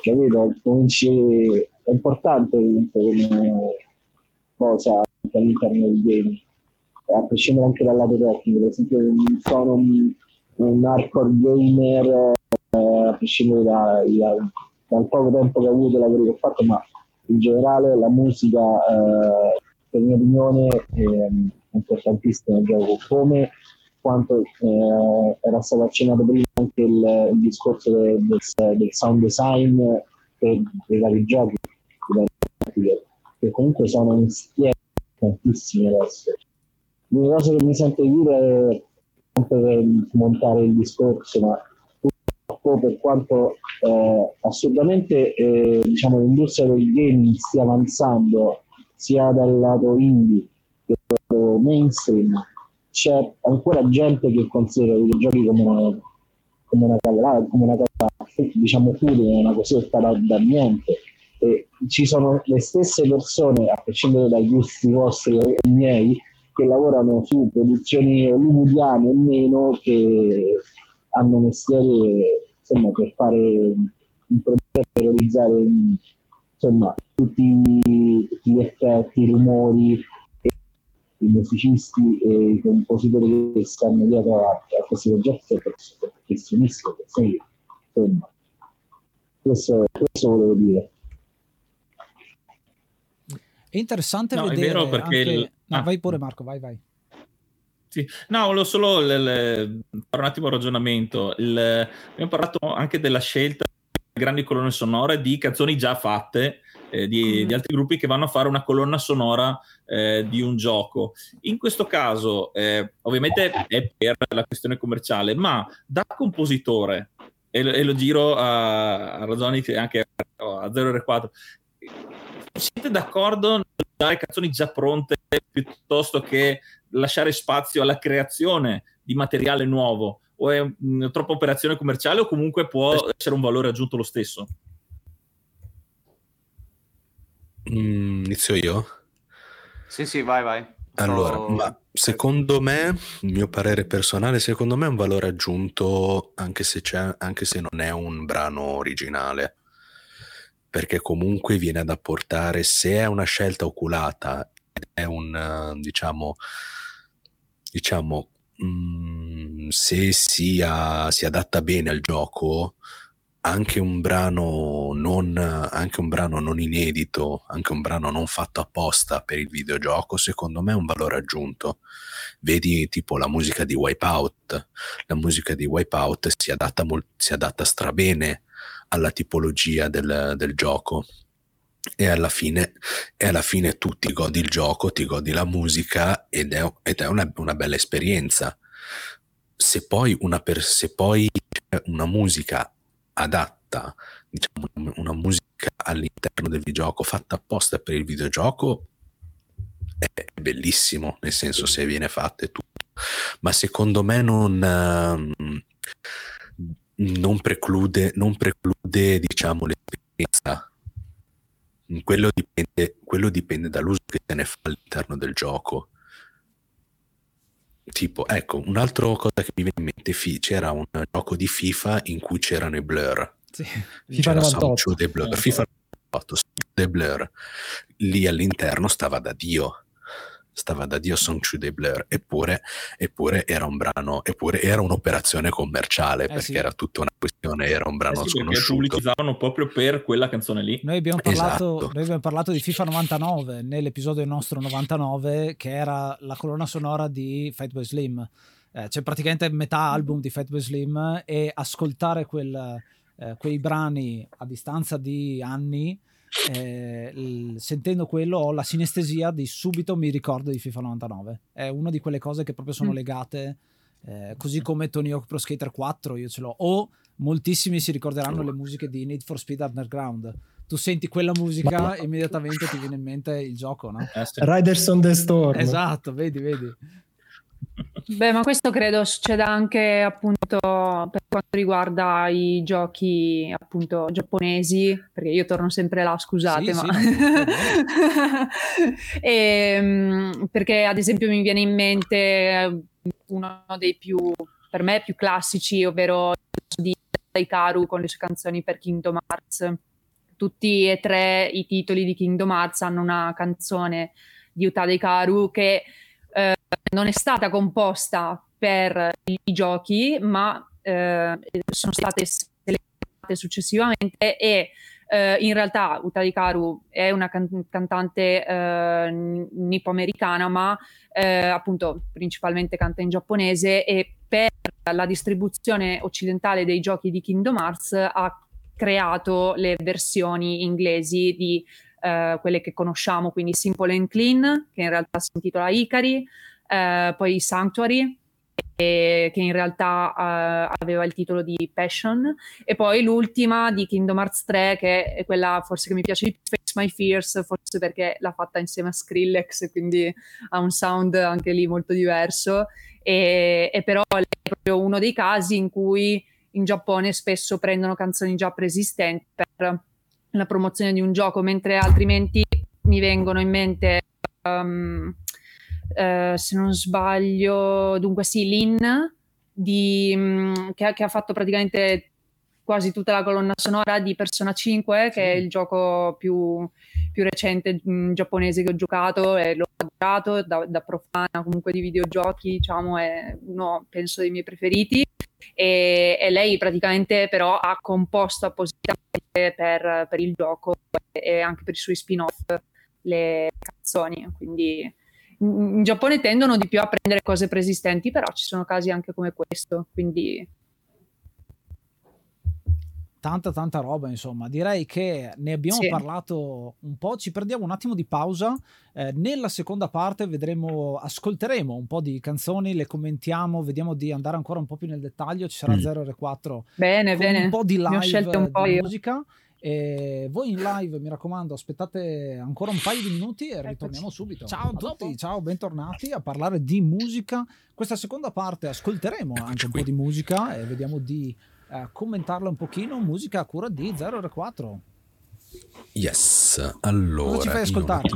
capito? Cominci... è importante come cosa all'interno del game a prescindere anche dal lato tecnico per esempio sono un, un hardcore gamer eh, a prescindere da, da dal poco tempo che ho avuto lavori che ho fatto, ma in generale la musica, eh, per mia opinione, è importantissima nel gioco, come quanto eh, era stato accennato prima anche il, il discorso del, del, del, sound design per, i vari giochi, che comunque sono insieme tantissimi adesso. L'unica cosa che mi sento di dire è per montare il discorso, ma purtroppo per quanto eh, assolutamente eh, diciamo, l'industria del gaming stia avanzando sia dal lato indie che dal lato mainstream, c'è ancora gente che considera i videogiochi come una, come una, come una cosa diciamo futile, una cosetta da, da niente. E ci sono le stesse persone, a prescindere dai gusti vostri e miei, che lavorano su produzioni hollywoodiane e meno che hanno mestiere insomma, per fare un progetto per realizzare insomma tutti, tutti gli effetti, i rumori, i musicisti e i compositori che stanno dietro a, a questi progetti sono professionisti, insomma, questo, questo volevo dire. È interessante no, vedere. È vero perché. Anche... Il... No, ah. vai pure, Marco, vai, vai. Sì. No, volevo solo le, le, fare un attimo il ragionamento. Il, abbiamo parlato anche della scelta di grandi colonne sonore di canzoni già fatte eh, di, di, altri gruppi che vanno a fare una colonna sonora eh, di un gioco. In questo caso, eh, ovviamente è per la questione commerciale, ma da compositore, e, e lo giro a, a ragioni che anche a 0R4, siete d'accordo nel dare canzoni già pronte piuttosto che lasciare spazio alla creazione di materiale nuovo? O è mh, troppa operazione commerciale o comunque può essere un valore aggiunto lo stesso? Mm, inizio io? Sì, sì, vai, vai. Allora, ma secondo me, il mio parere personale, secondo me è un valore aggiunto anche se, anche se non è un brano originale perché comunque viene ad apportare, se è una scelta oculata, è un, diciamo, diciamo mh, se sia, si adatta bene al gioco, anche un brano non, anche un brano non inedito, anche un brano non fatto apposta per il videogioco, secondo me è un valore aggiunto. Vedi tipo la musica di Wipeout, la musica di Wipeout si adatta, molt- si adatta strabene alla tipologia del, del gioco. E alla, fine, e alla fine tu ti godi il gioco, ti godi la musica ed è, ed è una, una, bella esperienza. Se poi una, per, se poi una musica adatta, diciamo una musica all'interno del videogioco fatta apposta per il videogioco, è bellissimo, nel senso se viene fatta e tutto. Ma secondo me non... Uh, non preclude, non preclude diciamo, l'esperienza. Quello dipende, quello dipende dall'uso che se ne fa all'interno del gioco. Tipo, ecco, un'altra cosa che mi viene in mente, c'era un gioco di FIFA in cui c'erano i blur. Sì, FIFA 98. Dei blur. Eh. FIFA 98, dei blur. Lì all'interno stava da Dio stava da Dio Song Chu dei Blur, eppure, eppure, era un brano, eppure era un'operazione commerciale, eh perché sì. era tutta una questione, era un brano eh sì, sconosciuto. pubblicizzavano proprio per quella canzone lì. Noi abbiamo, parlato, esatto. noi abbiamo parlato di FIFA 99 nell'episodio nostro 99, che era la colonna sonora di Fatboy Slim. Eh, c'è praticamente metà album di Fatboy Slim e ascoltare quel, eh, quei brani a distanza di anni eh, sentendo quello ho la sinestesia di subito mi ricordo di FIFA 99 è una di quelle cose che proprio sono mm. legate eh, così come Tony Hawk Pro Skater 4 io ce l'ho. O moltissimi si ricorderanno le musiche di Need for Speed Underground. Tu senti quella musica Ma... immediatamente ti viene in mente il gioco no? Riders on the Storm. Esatto vedi vedi Beh, ma questo credo succeda anche appunto per quanto riguarda i giochi appunto giapponesi, perché io torno sempre là, scusate, sì, ma... Sì, e, [laughs] ehm, perché ad esempio mi viene in mente uno dei più, per me, più classici, ovvero di Daikaru con le sue canzoni per Kingdom Hearts. Tutti e tre i titoli di Kingdom Hearts hanno una canzone di Utada Ikaru che eh, non è stata composta per i giochi, ma eh, sono state selezionate successivamente e eh, in realtà Utada è una can- cantante eh, nippo-americana, ma eh, appunto principalmente canta in giapponese e per la distribuzione occidentale dei giochi di Kingdom Hearts ha creato le versioni inglesi di eh, quelle che conosciamo, quindi Simple and Clean, che in realtà si intitola Ikari, eh, poi Sanctuary, che in realtà uh, aveva il titolo di Passion, e poi l'ultima di Kingdom Hearts 3, che è quella forse che mi piace di più, Face My Fears, forse perché l'ha fatta insieme a Skrillex, quindi ha un sound anche lì molto diverso, e, e però è proprio uno dei casi in cui in Giappone spesso prendono canzoni già preesistenti per la promozione di un gioco, mentre altrimenti mi vengono in mente, um, uh, se non sbaglio, dunque sì, Lin, di, um, che, che, ha fatto praticamente quasi tutta la colonna sonora di Persona 5, che è il gioco più, più recente mh, mm, giapponese che ho giocato e l'ho adorato da, da, profana comunque di videogiochi, diciamo, è uno penso dei miei preferiti. E, e lei praticamente però ha composto appositamente per, per il gioco e anche per i suoi spin-off le canzoni, quindi in Giappone tendono di più a prendere cose preesistenti, però ci sono casi anche come questo, quindi tanta tanta roba insomma direi che ne abbiamo sì. parlato un po' ci prendiamo un attimo di pausa eh, nella seconda parte vedremo ascolteremo un po' di canzoni le commentiamo vediamo di andare ancora un po' più nel dettaglio ci sarà mm. 0R4 bene bene un po' di live un po di musica e voi in live, mi raccomando, aspettate ancora un paio di minuti e ritorniamo subito. Ciao a tutti, ciao, bentornati a parlare di musica. Questa seconda parte ascolteremo anche un po' di musica e vediamo di uh, commentarla un pochino. Musica a cura di 0R4. Yes, allora. Cosa ci fai ascoltare?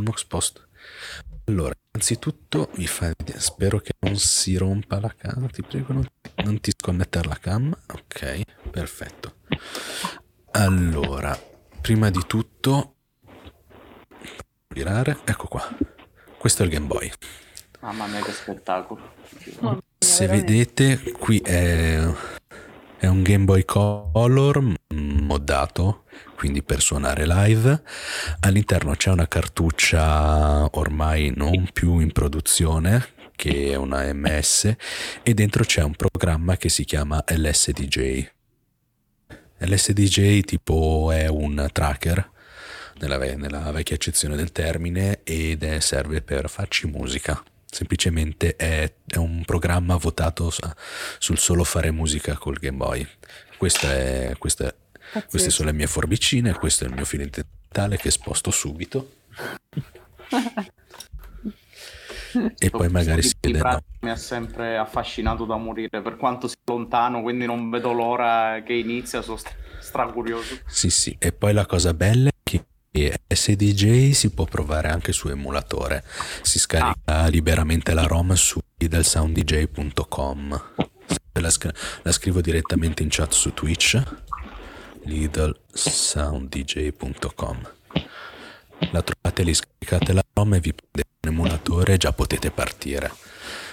Allora, innanzitutto mi fa spero che non si rompa la cam, ti prego non, non ti sconnettere la cam. Ok, perfetto. Allora, prima di tutto, virare, ecco qua. Questo è il Game Boy. Mamma mia, che spettacolo. Se vedete, qui è, è un Game Boy Color moddato, quindi per suonare live. All'interno c'è una cartuccia ormai non più in produzione, che è una MS, e dentro c'è un programma che si chiama LSDJ L'SDJ tipo è un tracker nella, nella vecchia accezione del termine ed è, serve per farci musica. Semplicemente è, è un programma votato sul solo fare musica col Game Boy. Questa è, questa è, queste sono le mie forbicine, questo è il mio filo interdentale che sposto subito. e poi magari si vede no. mi ha sempre affascinato da morire per quanto sia lontano quindi non vedo l'ora che inizia sono stracurioso sì sì e poi la cosa bella che SDJ si può provare anche su emulatore si scarica ah. liberamente la ROM su lidlsounddj.com la, sc- la scrivo direttamente in chat su Twitch lidlsounddj.com la trovate lì, scaricate la ROM e vi prendete un emulatore e già potete partire.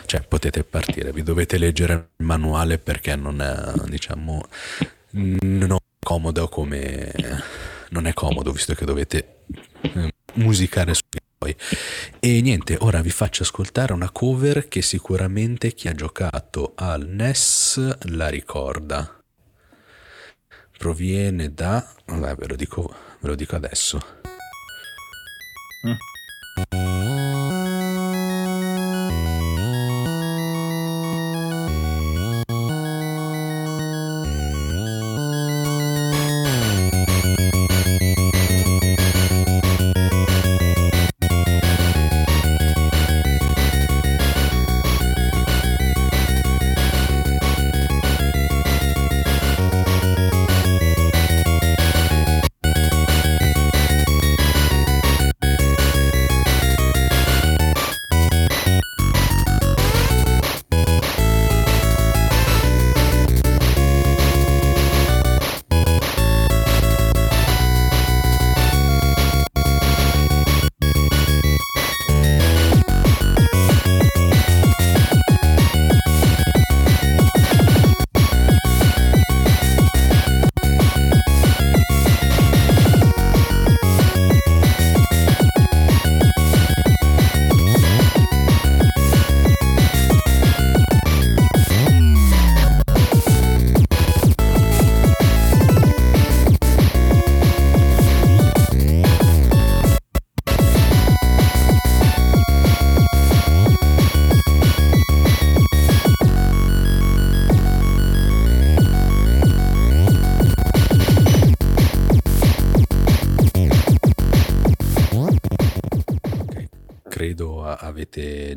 Cioè potete partire, vi dovete leggere il manuale perché non è, diciamo, non è comodo come... non è comodo visto che dovete eh, musicare su poi. E niente, ora vi faccio ascoltare una cover che sicuramente chi ha giocato al NES la ricorda. Proviene da... Vabbè, ve lo dico, ve lo dico adesso. Mm.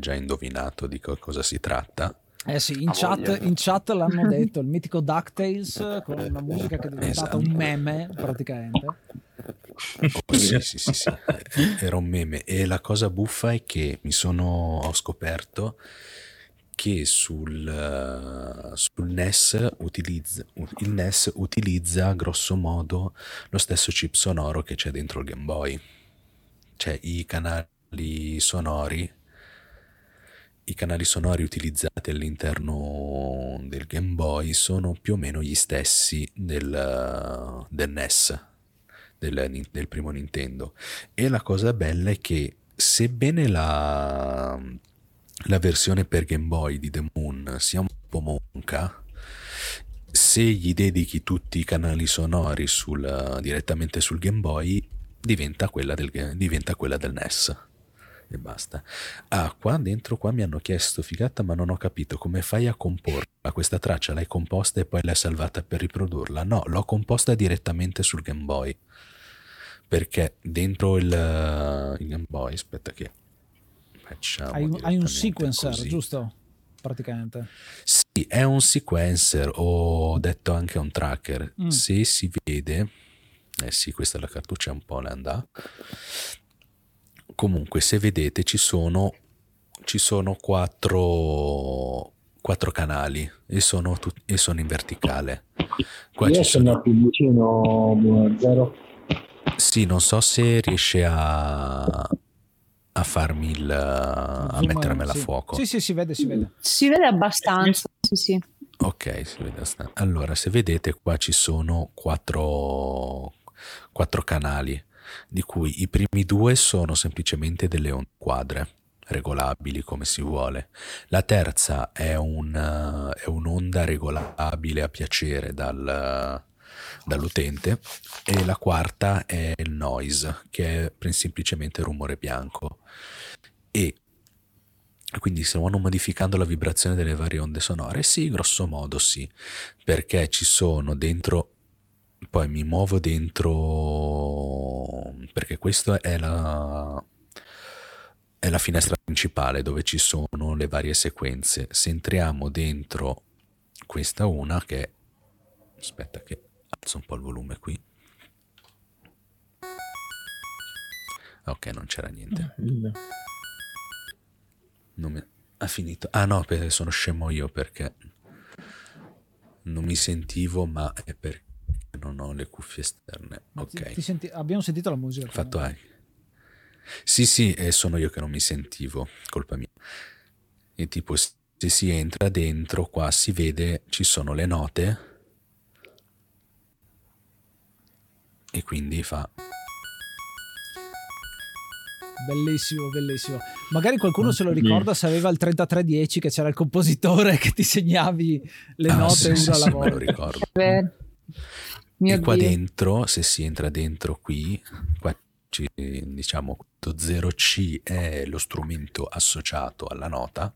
Già indovinato di cosa si tratta. Eh sì, in, chat, in chat, l'hanno detto, il mitico DuckTales con una musica che è diventata esatto. un meme praticamente. Oh, sì, sì, sì, sì, era un meme e la cosa buffa è che mi sono ho scoperto che sul, uh, sul NES utilizza, il NES utilizza grosso modo lo stesso chip sonoro che c'è dentro il Game Boy. Cioè i canali sonori i canali sonori utilizzati all'interno del Game Boy sono più o meno gli stessi del, del NES, del, del, primo Nintendo. E la cosa bella è che sebbene la, la versione per Game Boy di The Moon sia un po' monca, se gli dedichi tutti i canali sonori sul, direttamente sul Game Boy, diventa quella del, diventa quella del NES. E basta. Ah, qua dentro qua mi hanno chiesto figata, ma non ho capito come fai a comporla. Questa traccia l'hai composta e poi l'hai salvata per riprodurla? No, l'ho composta direttamente sul Game Boy. Perché dentro il, il Game Boy, aspetta che facciamo. Hai, hai un sequencer, così. giusto? Praticamente. Sì, è un sequencer, ho detto anche un tracker. Mm. Se si vede, eh sì, questa è la cartuccia un po' landa. Comunque, se vedete, ci sono, ci sono quattro, quattro canali e sono, tut- e sono in verticale. Qua Io ci sono più vicino zero. Sì, non so se riesce a, a farmi il a mettermela sì. a fuoco. Sì, sì, si vede, si vede. Si vede abbastanza, sì, sì. Ok, si vede abbastanza. Allora, se vedete qua ci sono quattro, quattro canali, di cui i primi due sono semplicemente delle onde quadre regolabili come si vuole. La terza è, un, è un'onda regolabile a piacere dal, dall'utente e la quarta è il noise che è semplicemente rumore bianco e quindi vanno modificando la vibrazione delle varie onde sonore sì grosso modo sì perché ci sono dentro poi mi muovo dentro perché questa è la è la finestra principale dove ci sono le varie sequenze se entriamo dentro questa una che aspetta che alzo un po' il volume qui. Ok, non c'era niente. Non mi... Ha finito. Ah no, sono scemo io perché non mi sentivo, ma è perché non ho le cuffie esterne. Ma ok. Ti, ti senti... Abbiamo sentito la musica. Fatto hai. Sì, sì, e sono io che non mi sentivo, colpa mia. E tipo, se si entra dentro, qua si vede, ci sono le note e quindi fa Bellissimo, bellissimo. Magari qualcuno se lo ricorda se aveva il 3310 che c'era il compositore [laughs] che ti segnavi le ah, note sì, una sì, alla sì, volta. Me lo ricordo. Mio e qua Dio. dentro, se si entra dentro qui, qua ci, diciamo questo 0C è lo strumento associato alla nota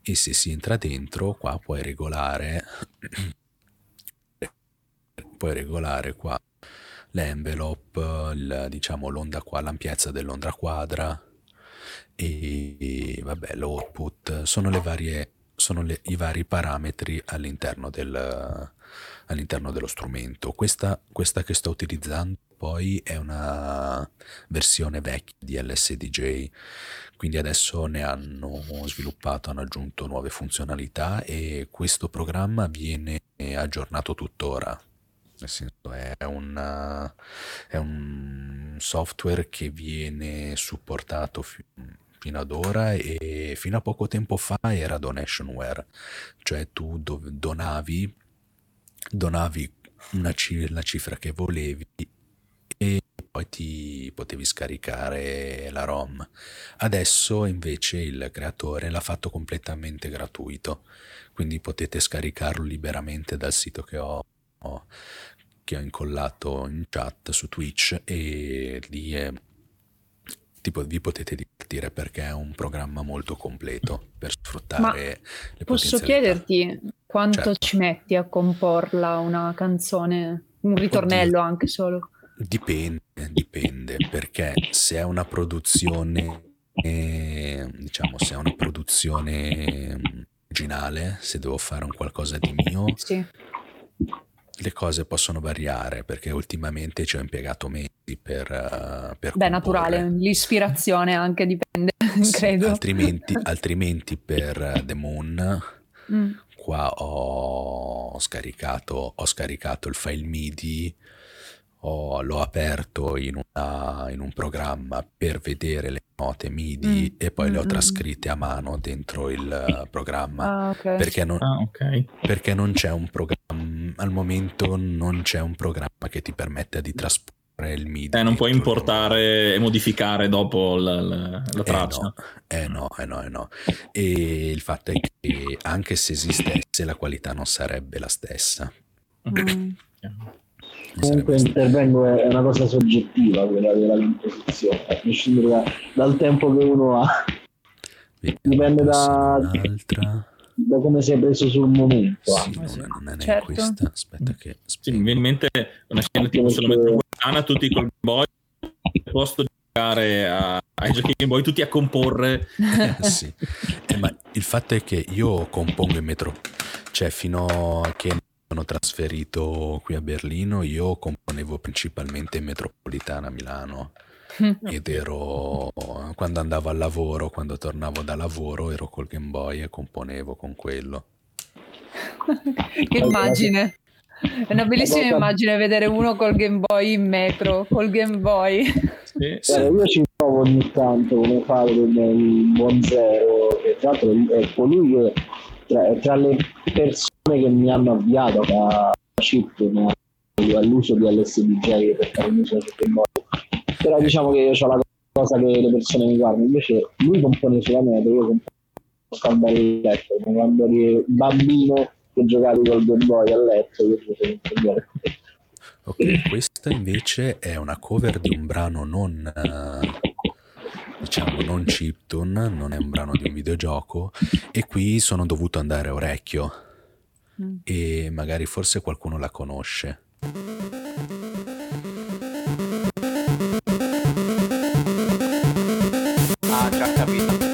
e se si entra dentro qua puoi regolare [clears throat] puoi regolare qua l'envelope, il, diciamo l'onda qua, l'ampiezza dell'onda quadra e vabbè l'output, sono le varie sono le, i vari parametri all'interno, del, all'interno dello strumento. Questa, questa che sto utilizzando poi è una versione vecchia di LSDJ, quindi adesso ne hanno sviluppato, hanno aggiunto nuove funzionalità e questo programma viene aggiornato tuttora nel senso è, una, è un software che viene supportato fino ad ora e fino a poco tempo fa era donationware, cioè tu do- donavi, donavi c- la cifra che volevi e poi ti potevi scaricare la ROM. Adesso invece il creatore l'ha fatto completamente gratuito, quindi potete scaricarlo liberamente dal sito che ho che ho incollato in chat su Twitch e lì è, tipo, vi potete divertire perché è un programma molto completo per sfruttare Ma le Posso chiederti quanto Certo. ci metti a comporla una canzone, un ritornello anche solo? Dipende, dipende, perché se è una produzione, eh, diciamo, se è una produzione mm, originale, se devo fare un qualcosa di mio, Sì. Le cose possono variare perché ultimamente ci ho impiegato mesi per, eh, per Beh, comporre. naturale, l'ispirazione anche dipende. [laughs] credo. Altrimenti, [laughs] altrimenti per The Moon, Mm. qua ho scaricato, ho scaricato il file MIDI, ho- l'ho aperto in, una- in un programma per vedere le note MIDI Mm, e poi le ho mm, mm, trascritte a mano dentro il eh, programma. Ah, ok. Perché non, Ah, ok. perché non c'è un programma, al momento non c'è un programma che ti permetta di trasporre il MIDI. Eh, non puoi importare e modificare dopo la, la- la Eh traccia. no, eh no, eh no, eh no. E il fatto è che anche se esistesse la qualità non sarebbe la stessa. Mm. Comunque intervengo è è una cosa soggettiva quella della composizione, a prescindere da- dal tempo che uno ha, Vediamo dipende da- da come sei preso sul momento. Sì, non, non è Certo. questa. Aspetta che Sì, mi viene in mente una scena tipo sulla metropolitana, tutti col boy, posto di giocare a- ai giochi Game Boy, tutti a comporre. Eh, sì. Eh, ma il fatto è che io compongo in metro, cioè fino a che sono trasferito qui a Berlino, io componevo principalmente in metropolitana a Milano ed ero quando andavo al lavoro, quando tornavo da lavoro, ero col Game Boy e componevo con quello. [laughs] che immagine. È una bellissima immagine vedere uno col Game Boy in metro, col Game Boy. Sì, Sì. Guarda, io ci provo ogni tanto come fare con il buon zero, che tra l'altro è colui che tra, tra le persone che mi hanno avviato a chip all'uso di LSDJ per fare un uso del Game Boy. Però diciamo che io ho la cosa che le persone mi guardano, invece lui compone solamente, io compono scalda il letto, quando eri bambino che giocavi col Game Boy a letto, io facevo insegnare. Ok, questa invece è una cover di un brano non, eh, diciamo, non chiptune, non è un brano di un videogioco e qui sono dovuto andare a orecchio Mm. e magari forse qualcuno la conosce. Ah, già capito.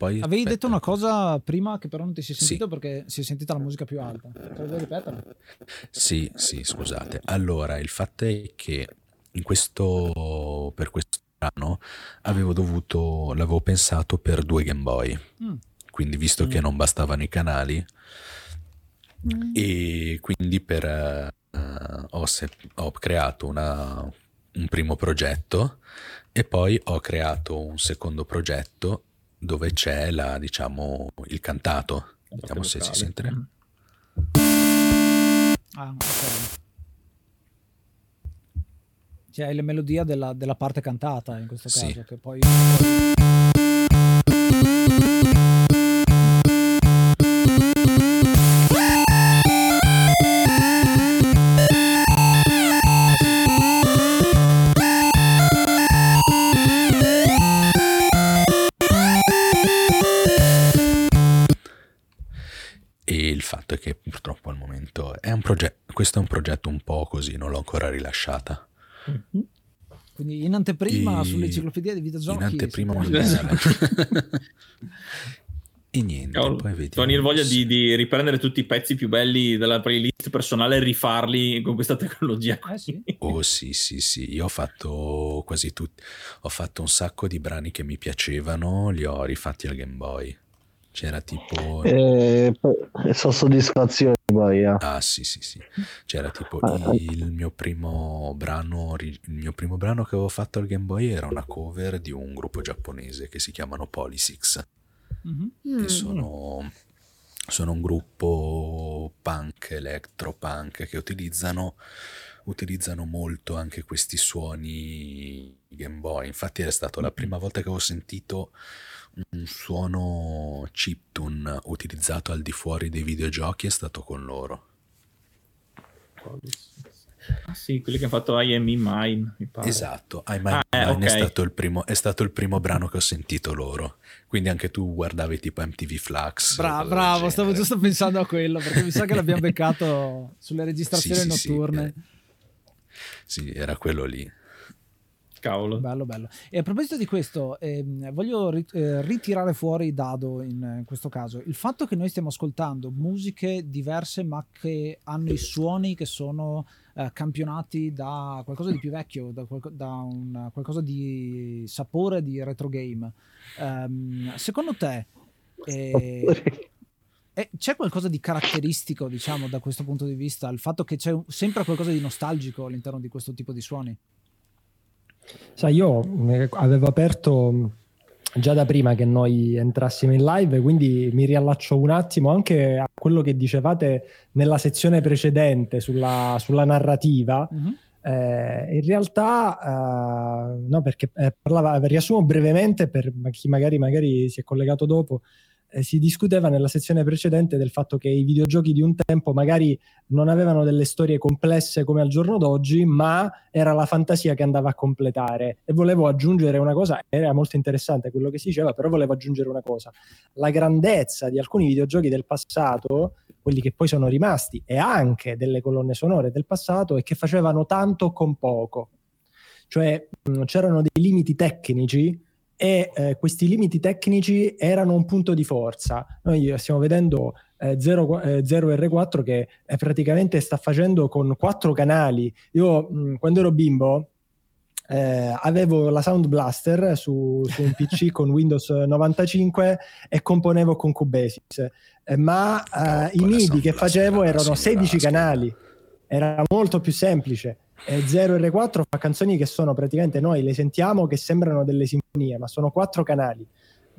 Poi Avevi aspetta. detto una cosa prima che però non ti si è Sì. sentito perché si è sentita la musica più alta. Puoi ripetere? Sì, sì, scusate. Allora, il fatto è che in questo, per questo brano avevo dovuto, l'avevo pensato per due Game Boy. Mm. Quindi, visto che non bastavano i canali, Mm. e quindi per, eh, ho, se- ho creato una- un primo progetto e poi ho creato un secondo progetto dove c'è la, diciamo, il cantato. Vediamo se si sente. Mm. Ah, ok. Cioè, la melodia della, della parte cantata in questo Sì. caso, che poi... progetto, questo è un progetto un po' così, non l'ho ancora rilasciata. Quindi in anteprima E- sull'enciclopedia dei videogiochi... In anteprima mondiale. [laughs] e niente, Cavolo, poi vediamo. venire voglia di, di riprendere tutti i pezzi più belli della playlist personale e rifarli con questa tecnologia. Eh sì. Oh sì, sì, sì, io ho fatto quasi tutti, ho fatto un sacco di brani che mi piacevano, li ho rifatti al Game Boy. C'era tipo... E poi e sono soddisfazioni poi. eh. Ah sì sì sì, c'era tipo Ah, il mio primo brano, il mio primo brano che avevo fatto al Game Boy era una cover di un gruppo giapponese che si chiamano Polysix Mhm. Mm. e sono, sono un gruppo punk, electro punk che utilizzano, utilizzano molto anche questi suoni Game Boy. Infatti è stata la prima volta che avevo sentito un suono chiptune utilizzato al di fuori dei videogiochi è stato con loro. Ah, sì, quelli che hanno fatto I Am In Mine, mi pare. Esatto, I My Ah, eh, Mine ok. è, stato il primo, è stato il primo brano che ho sentito loro. Quindi anche tu guardavi tipo MTV Flux. Bra- bravo, stavo giusto pensando a quello, perché mi sa che l'abbiamo [laughs] beccato sulle registrazioni Sì, sì, sì, notturne. eh. Sì, era quello lì. Cavolo. Bello, bello. E a proposito di questo, ehm, voglio ri- eh, ritirare fuori dado in eh, questo caso. Il fatto che noi stiamo ascoltando musiche diverse, ma che hanno i suoni che sono eh, campionati da qualcosa di più vecchio, da, qualco- da un- qualcosa di sapore di retro game. Ehm, secondo te eh, eh, c'è qualcosa di caratteristico, diciamo, da questo punto di vista? Il fatto che c'è sempre qualcosa di nostalgico all'interno di questo tipo di suoni? Sai, io eh, avevo aperto mh, già da prima che noi entrassimo in live, quindi mi riallaccio un attimo anche a quello che dicevate nella sezione precedente sulla, sulla narrativa. Mhm. Eh, in realtà, eh, no, perché eh, parlava, riassumo brevemente per chi magari, magari si è collegato dopo. Eh, si discuteva nella sezione precedente del fatto che i videogiochi di un tempo magari non avevano delle storie complesse come al giorno d'oggi, ma era la fantasia che andava a completare. E volevo aggiungere una cosa, era molto interessante quello che si diceva, però volevo aggiungere una cosa. La grandezza di alcuni videogiochi del passato, quelli che poi sono rimasti, e anche delle colonne sonore del passato, è che facevano tanto con poco. Cioè mh, c'erano dei limiti tecnici e eh, questi limiti tecnici erano un punto di forza. Noi stiamo vedendo eh, 0, eh, 0R4 che eh, praticamente sta facendo con quattro canali. Io mh, quando ero bimbo eh, avevo la Sound Blaster su, su un PC [laughs] con Windows 95 e componevo con Cubasis, Eh, ma eh, i MIDI che facevo era erano simile alla 16 scheda. canali, era molto più semplice. E 0R4 fa canzoni che sono praticamente noi le sentiamo che sembrano delle sinfonie, ma sono quattro canali.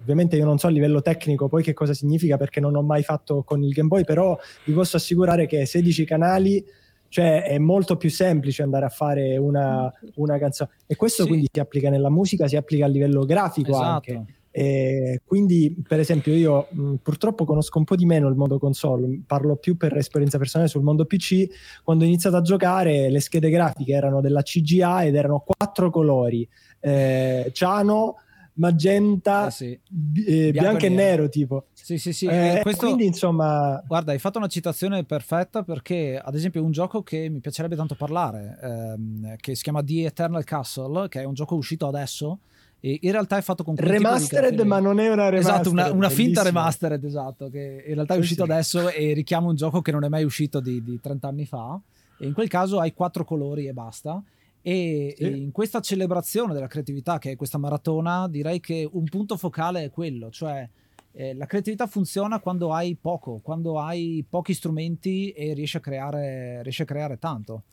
Ovviamente io non so a livello tecnico poi che cosa significa perché non ho mai fatto con il Game Boy, però vi posso assicurare che 16 canali, cioè è molto più semplice andare a fare una, una canzone. E questo Sì. quindi si applica nella musica, si applica a livello grafico anche. E quindi, per esempio, io mh, purtroppo conosco un po' di meno il mondo console, parlo più per esperienza personale sul mondo PC. Quando ho iniziato a giocare, le schede grafiche erano della CGA ed erano quattro colori: eh, ciano, magenta, Eh sì. bi- eh, Bianco bianco, e nero. nero, tipo. Sì, sì, sì. Eh, eh, questo... Quindi, insomma, Guarda, hai fatto una citazione perfetta perché, ad esempio, un gioco che mi piacerebbe tanto parlare, ehm, che si chiama The Eternal Castle, che è un gioco uscito adesso, e in realtà è fatto con remastered, ma non è una remastered. Esatto, una, una finta remastered, esatto, che in realtà è uscito sì. adesso e richiama un gioco che non è mai uscito di, di 30 anni fa. E in quel caso hai quattro colori e basta. E, Sì. e in questa celebrazione della creatività, che è questa maratona, direi che un punto focale è quello, cioè eh, la creatività funziona quando hai poco, quando hai pochi strumenti e riesci a creare, riesci a creare tanto.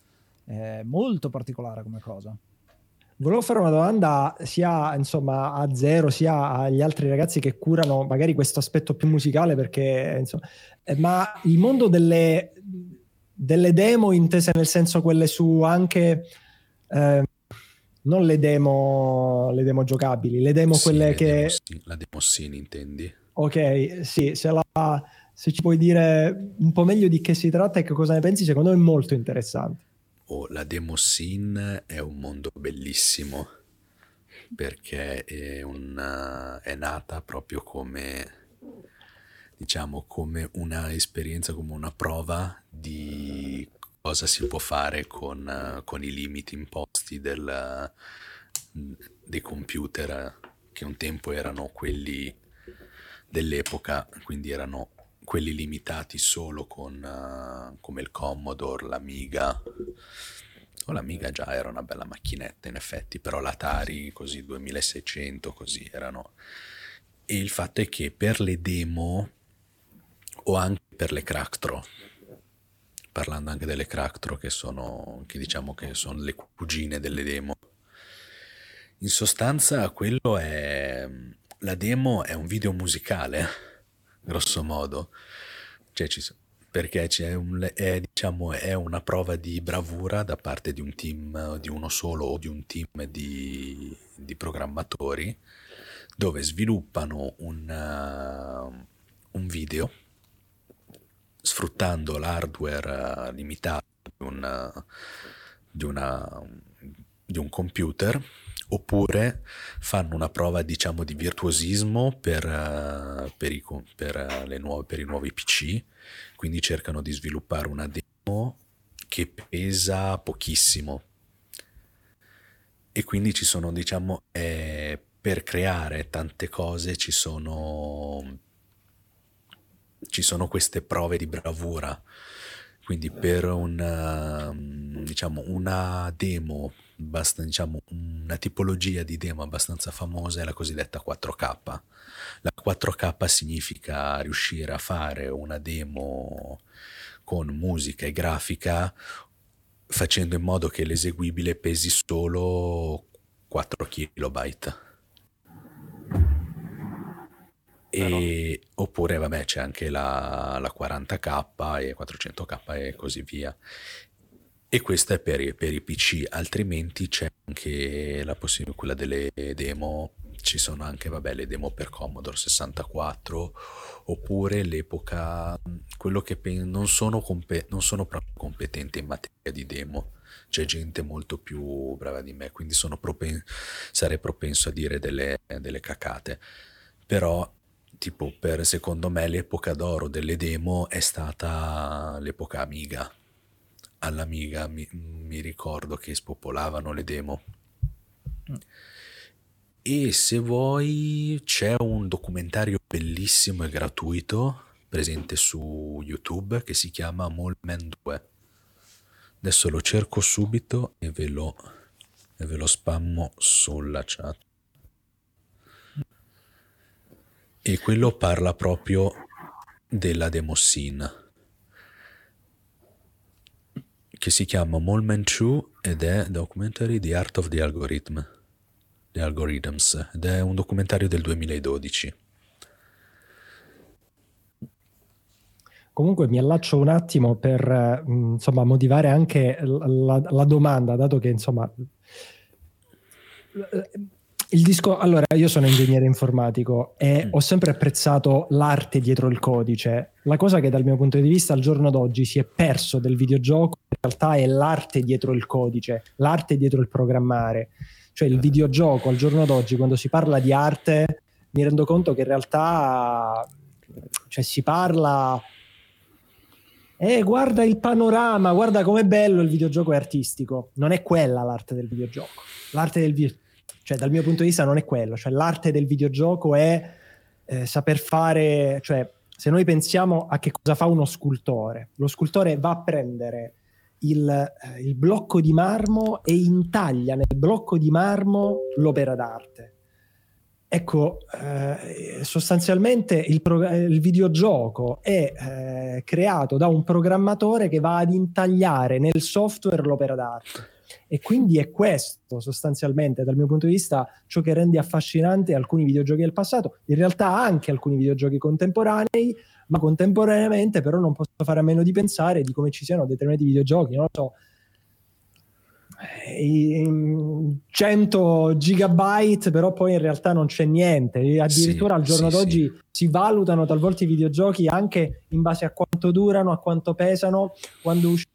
È molto particolare come cosa. Volevo fare una domanda sia insomma, a Zero sia agli altri ragazzi che curano magari questo aspetto più musicale perché insomma, eh, ma il mondo delle, delle, demo intese nel senso quelle su anche eh, non le demo, le demo giocabili, le demo Sì, quelle le che demo sì, la demo scene intendi? ok, sì, se, la- se ci puoi dire un po' meglio di che si tratta e che cosa ne pensi, secondo me è molto interessante. Oh, la demo scene è un mondo bellissimo perché è, una- è nata proprio come, diciamo, come una esperienza, come una prova di cosa si può fare con, con i limiti imposti del- dei computer che un tempo erano quelli dell'epoca, quindi erano quelli limitati solo con eh, come il Commodore, l'Amiga. O l'Amiga già era una bella macchinetta in effetti, però l'Atari così 2600 così erano. E il fatto è che per le demo o anche per le crack parlando anche delle crack che sono che diciamo che sono le cugine delle demo. In sostanza quello è la demo è un video musicale, grosso modo. Cioè, ci perché c'è un, è, diciamo, è una prova di bravura da parte di un team, di uno solo o di un team di, di programmatori, dove sviluppano un, uh, un video sfruttando l'hardware limitato di, un, uh, di, una, di un computer oppure fanno una prova diciamo di virtuosismo per, uh, per, i, per, uh, nuove, per, i, nuovi PC quindi cercano di sviluppare una demo che pesa pochissimo. E quindi ci sono diciamo eh, per creare tante cose ci sono ci sono queste prove di bravura. Quindi per una, diciamo, una demo basta, diciamo, una tipologia di demo abbastanza famosa è la cosiddetta 4K. La 4K significa riuscire a fare una demo con musica e grafica facendo in modo che l'eseguibile pesi solo 4 kilobyte. E, oppure vabbè c'è anche la, la 40k e 400k e così via e questa è per, per i PC, altrimenti c'è anche la possibilità, quella delle demo, ci sono anche vabbè, le demo per Commodore 64, oppure l'epoca, quello che pen- non, sono compe- non sono proprio competente in materia di demo, c'è gente molto più brava di me, quindi propen- sarei propenso a dire delle, delle cacate, però tipo per secondo me l'epoca d'oro delle demo è stata l'epoca Amiga all'Amiga mi, mi ricordo che spopolavano le demo. E se vuoi c'è un documentario bellissimo e gratuito presente su YouTube che si chiama Molman 2. Adesso lo cerco subito e ve lo, e ve lo spammo sulla chat. E quello parla proprio della demo scene che si chiama Molman 2 ed è documentary The Art of the Algorithm, The Algorithms, ed è un documentario del 2012. Comunque mi allaccio un attimo per insomma, motivare anche la, la domanda, dato che insomma il disco, allora io sono ingegnere informatico e mm. ho sempre apprezzato l'arte dietro il codice. La cosa che dal mio punto di vista al giorno d'oggi si è perso del videogioco realtà è l'arte dietro il codice, l'arte dietro il programmare. Cioè il videogioco al giorno d'oggi quando si parla di arte mi rendo conto che in realtà cioè, si parla eh, guarda il panorama, guarda com'è bello il videogioco è artistico. Non è quella l'arte del videogioco. L'arte del videogioco cioè, dal mio punto di vista non è quello, cioè l'arte del videogioco è eh, saper fare, cioè se noi pensiamo a che cosa fa uno scultore, lo scultore va a prendere il, eh, il blocco di marmo e intaglia nel blocco di marmo l'opera d'arte. Ecco, eh, sostanzialmente il, pro- il, videogioco è eh, creato da un programmatore che va ad intagliare nel software l'opera d'arte e quindi è questo sostanzialmente dal mio punto di vista ciò che rende affascinante alcuni videogiochi del passato, in realtà anche alcuni videogiochi contemporanei, ma contemporaneamente però non posso fare a meno di pensare di come ci siano determinati videogiochi, non lo so, 100 gigabyte, però poi in realtà non c'è niente. Addirittura sì, al giorno sì, d'oggi sì. si valutano talvolta i videogiochi anche in base a quanto durano, a quanto pesano. Quando uscì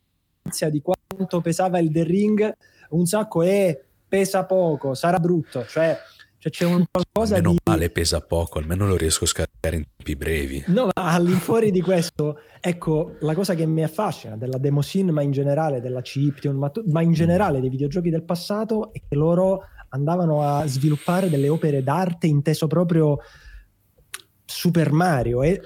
di quanto pesava il The Ring, un sacco e pesa poco, sarà brutto. Cioè, cioè c'è un qualcosa Meno di... male pesa poco, almeno lo riesco a scaricare in tempi brevi. No, ma all'infuori di questo, ecco, la cosa che mi affascina della Demosin, ma in generale della Chiption, ma, ma in generale dei videogiochi del passato, è che loro andavano a sviluppare delle opere d'arte inteso proprio Super Mario e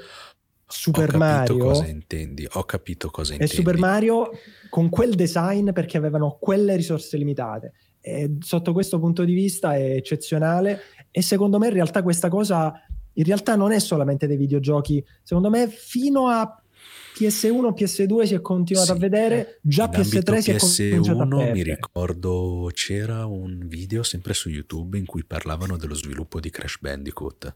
Super Ho Mario cosa intendi, ho capito cosa intendi. E Super Mario con quel design perché avevano quelle risorse limitate e sotto questo punto di vista è eccezionale e secondo me in realtà questa cosa in realtà non è solamente dei videogiochi, secondo me fino a PS1, PS2 si è continuato sì. a vedere, già In PS3 si è cominciato a perdere. mi ricordo c'era un video sempre su YouTube in cui parlavano dello sviluppo di Crash Bandicoot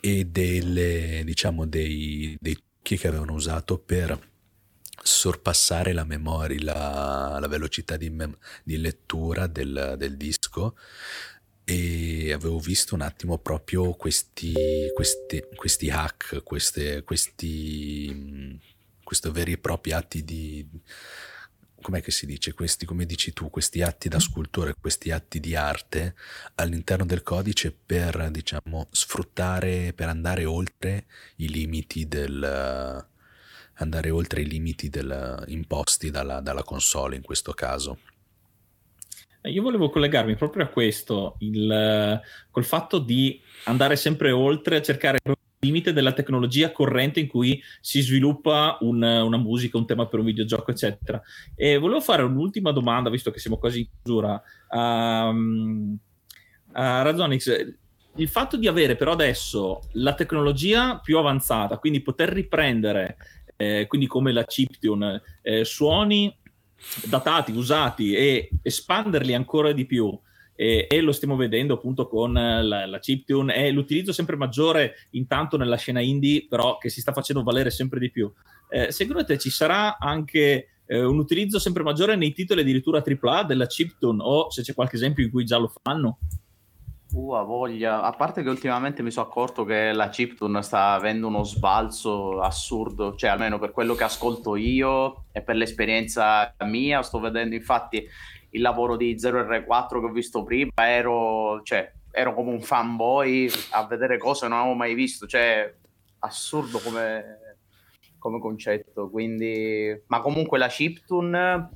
e delle, diciamo, dei, dei trucchi che avevano usato per sorpassare la memoria, la, la velocità di, mem- di lettura del, del, disco e avevo visto un attimo proprio questi, questi, questi hack, queste, questi, questi veri e propri atti di... Com'è che si dice? Questi, come dici tu, questi atti da scultore, questi atti di arte all'interno del codice per, diciamo, sfruttare, per andare oltre i limiti del, andare oltre i limiti del, imposti dalla, dalla, console in questo caso. Eh, io volevo collegarmi proprio a questo, il, col fatto di andare sempre oltre a cercare il limite della tecnologia corrente in cui si sviluppa un, una musica, un tema per un videogioco, eccetera. E volevo fare un'ultima domanda, visto che siamo quasi in chiusura. Um, a Razonix, il fatto di avere però adesso la tecnologia più avanzata, quindi poter riprendere eh, quindi come la chiptune, eh, suoni datati, usati e espanderli ancora di più. E, e, lo stiamo vedendo appunto con la, la chiptune e l'utilizzo sempre maggiore intanto nella scena indie però che si sta facendo valere sempre di più eh, secondo te ci sarà anche eh, un utilizzo sempre maggiore nei titoli addirittura AAA della chiptune o se c'è qualche esempio in cui già lo fanno Uh, voglia. A parte che ultimamente mi sono accorto che la chiptune sta avendo uno sbalzo assurdo, cioè almeno per quello che ascolto io e per l'esperienza mia, sto vedendo infatti il lavoro di 0R4 che ho visto prima, ero, cioè, ero come un fanboy a vedere cose che non avevo mai visto, cioè assurdo come, come concetto. Quindi, ma comunque la chiptune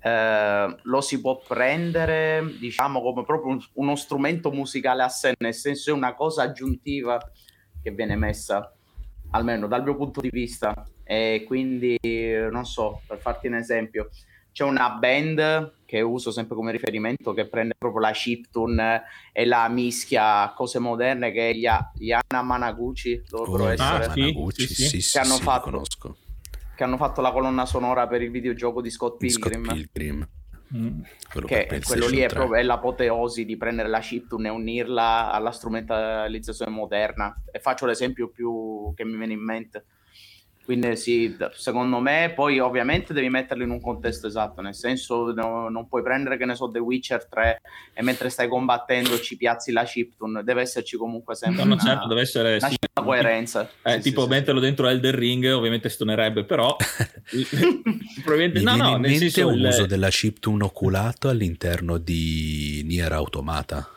eh, lo si può prendere diciamo come proprio un, uno strumento musicale a sé, nel senso è una cosa aggiuntiva che viene messa, almeno dal mio punto di vista. E quindi non so, per farti un esempio, c'è una band che uso sempre come riferimento che prende proprio la chiptune e la mischia a cose moderne che è gli, gli Anna Managuchi dovrebbero oh, essere ah, Managuchi, sì, sì, sì, che hanno sì, fatto conosco che hanno fatto la colonna sonora per il videogioco di Scott Pilgrim. Scott Pilgrim. Mm. Quello, che quello lì è, proprio, è l'apoteosi di prendere la chiptune e unirla alla strumentalizzazione moderna. E faccio l'esempio più che mi viene in mente quindi sì, secondo me, poi ovviamente devi metterlo in un contesto esatto, nel senso no, non puoi prendere, che ne so, The Witcher 3 e mentre stai combattendo ci piazzi la chiptune, deve esserci comunque sempre no, una, certo, deve essere, una sì, coerenza. Eh, sì, tipo sì, metterlo sì. dentro Elder Ring ovviamente stonerebbe, però [laughs] probabilmente... no, no, nel senso... un il... uso della chiptune oculato all'interno di Nier Automata.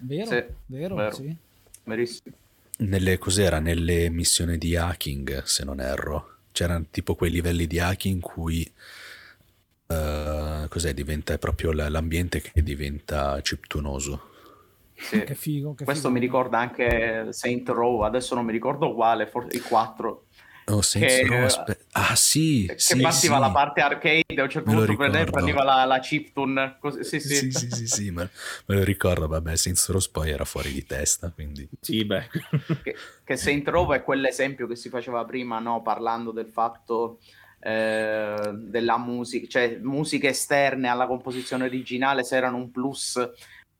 Vero, vero, vero. sì. Verissimo. Nelle, cos'era? Nelle missioni di hacking, se non erro. C'erano tipo quei livelli di hacking in cui uh, cos'è? Diventa proprio l'ambiente che diventa chiptunoso. Sì. Che figo, che Questo figo. mi ricorda anche Saint Row, adesso non mi ricordo quale, forse il 4 Oh, che, Row, aspe... Ah sì, che sì, partiva sì. la parte arcade a un certo punto prendeva la, la chiptune così, sì, sì. Sì, sì, sì, sì, ma me lo ricordo, vabbè, Saints Row poi era fuori di testa, quindi... Sì, beh. che, che Saint Row è quell'esempio che si faceva prima, no? parlando del fatto eh, della musica, cioè musiche esterne alla composizione originale, se erano un plus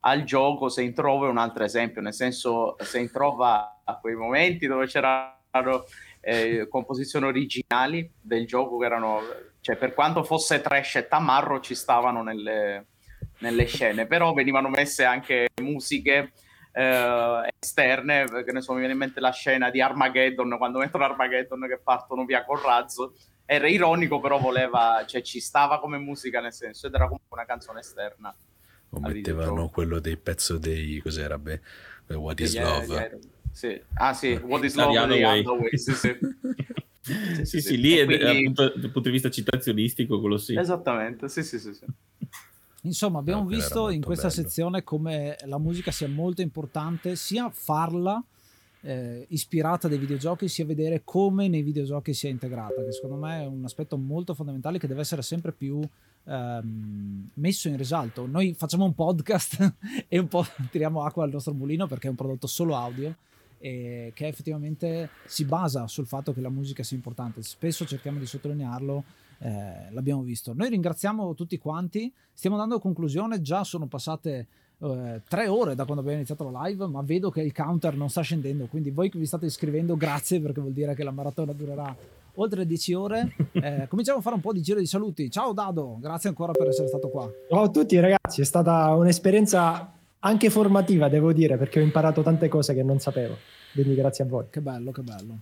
al gioco, se in trova è un altro esempio, nel senso se in trova a quei momenti dove c'erano eh, composizioni originali del gioco che erano, cioè per quanto fosse trash e tamarro ci stavano nelle, nelle scene, però venivano messe anche musiche eh, esterne, che ne so, mi viene in mente la scena di Armageddon, quando mettono Armageddon che partono via col razzo, era ironico, però voleva, cioè ci stava come musica nel senso, ed era comunque una canzone esterna. O mettevano quello dei pezzo dei, cos'era, beh, What is yeah, Love? Yeah, sì. Ah sì, What is Love dei Underway, [laughs] sì sì. sì, sì, sì, lì quindi... appunto, dal punto di vista citazionistico quello sì. Esattamente, sì, sì, sì. sì. Insomma, abbiamo no, visto in questa bello. sezione come la musica sia molto importante, sia farla eh, ispirata dai videogiochi, sia vedere come nei videogiochi sia integrata, che secondo me è un aspetto molto fondamentale che deve essere sempre più ehm, messo in risalto. Noi facciamo un podcast [laughs] e un po' tiriamo acqua al nostro mulino perché è un prodotto solo audio e che effettivamente si basa sul fatto che la musica sia importante. Spesso cerchiamo di sottolinearlo, eh, l'abbiamo visto. Noi ringraziamo tutti quanti, stiamo dando conclusione, già sono passate eh, tre ore da quando abbiamo iniziato la live, ma vedo che il counter non sta scendendo, quindi voi che vi state iscrivendo, grazie perché vuol dire che la maratona durerà oltre 10 ore. [laughs] Eh, cominciamo a fare un po' di giro di saluti. Ciao Dado, grazie ancora per essere stato qua. Ciao a tutti ragazzi, è stata un'esperienza anche formativa, devo dire, perché ho imparato tante cose che non sapevo. Quindi grazie a voi. Che bello, che bello.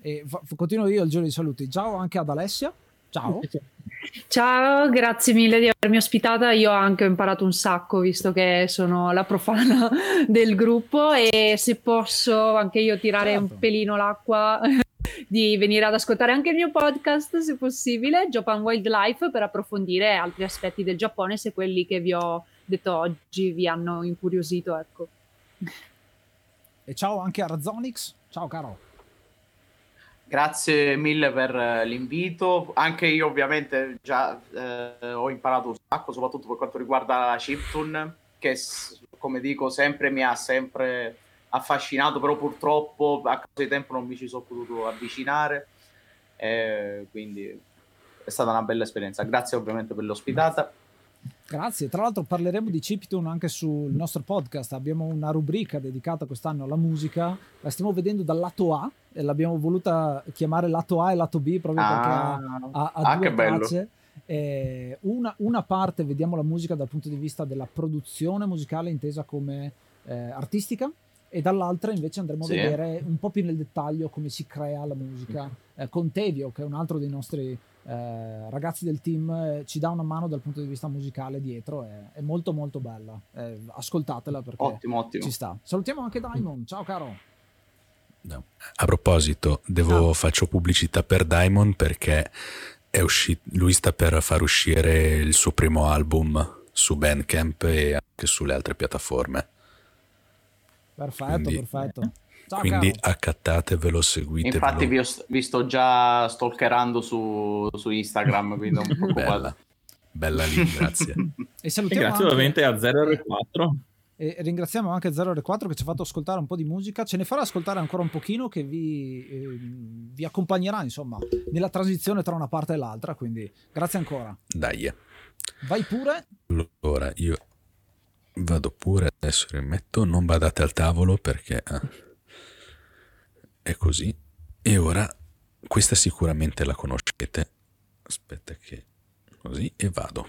E continuo io il giro di saluti. Ciao anche ad Alessia. Ciao. [laughs] Ciao, grazie mille di avermi ospitata. Io anche ho imparato un sacco, visto che sono la profana [laughs] del gruppo e se posso anche io tirare certo. un pelino l'acqua [laughs] di venire ad ascoltare anche il mio podcast, se possibile, Japan Wildlife, per approfondire altri aspetti del Giappone, se quelli che vi ho detto oggi vi hanno incuriosito, ecco. E ciao anche a Razonix. Ciao caro. Grazie mille per eh, l'invito. Anche io ovviamente già eh, ho imparato un sacco, soprattutto per quanto riguarda la chiptune, che come dico sempre mi ha sempre affascinato, però purtroppo a causa di tempo non mi ci sono potuto avvicinare. Eh, quindi è stata una bella esperienza. Grazie ovviamente per l'ospitata. Grazie, tra l'altro parleremo di chiptune anche sul nostro podcast, abbiamo una rubrica dedicata quest'anno alla musica, la stiamo vedendo dal lato A e l'abbiamo voluta chiamare lato A e lato B proprio ah, perché ha, ha, ha ah, due tracce. Eh, una, una, parte vediamo la musica dal punto di vista della produzione musicale intesa come eh, artistica e dall'altra invece andremo sì. a vedere un po' più nel dettaglio come si crea la musica eh, con Tevio che è un altro dei nostri eh, ragazzi del team eh, ci dà una mano dal punto di vista musicale dietro, è, è molto molto bella, eh, ascoltatela perché ottimo, ottimo. ci sta. Salutiamo anche Diamond, ciao caro. No. A proposito, devo, ah. faccio pubblicità per Diamond perché è uscito, lui sta per far uscire il suo primo album su Bandcamp e anche sulle altre piattaforme. Perfetto, Quindi, perfetto. Ciao, Quindi caro. accattatevelo, seguitevelo. Infatti vi, ho, vi sto già stalkerando su, su Instagram, quindi non [laughs] Bella. Bella lì, grazie. [laughs] e salutiamo e grazie anche... ovviamente a 0R4. E ringraziamo anche 0R4 che ci ha fatto ascoltare un po' di musica, ce ne farà ascoltare ancora un pochino che vi, eh, vi accompagnerà insomma nella transizione tra una parte e l'altra, quindi grazie ancora. Dai. Vai pure. Allora, io vado pure, adesso rimetto, non badate al tavolo perché... Eh è così. E ora, questa sicuramente la conoscete. Aspetta che... Così e vado.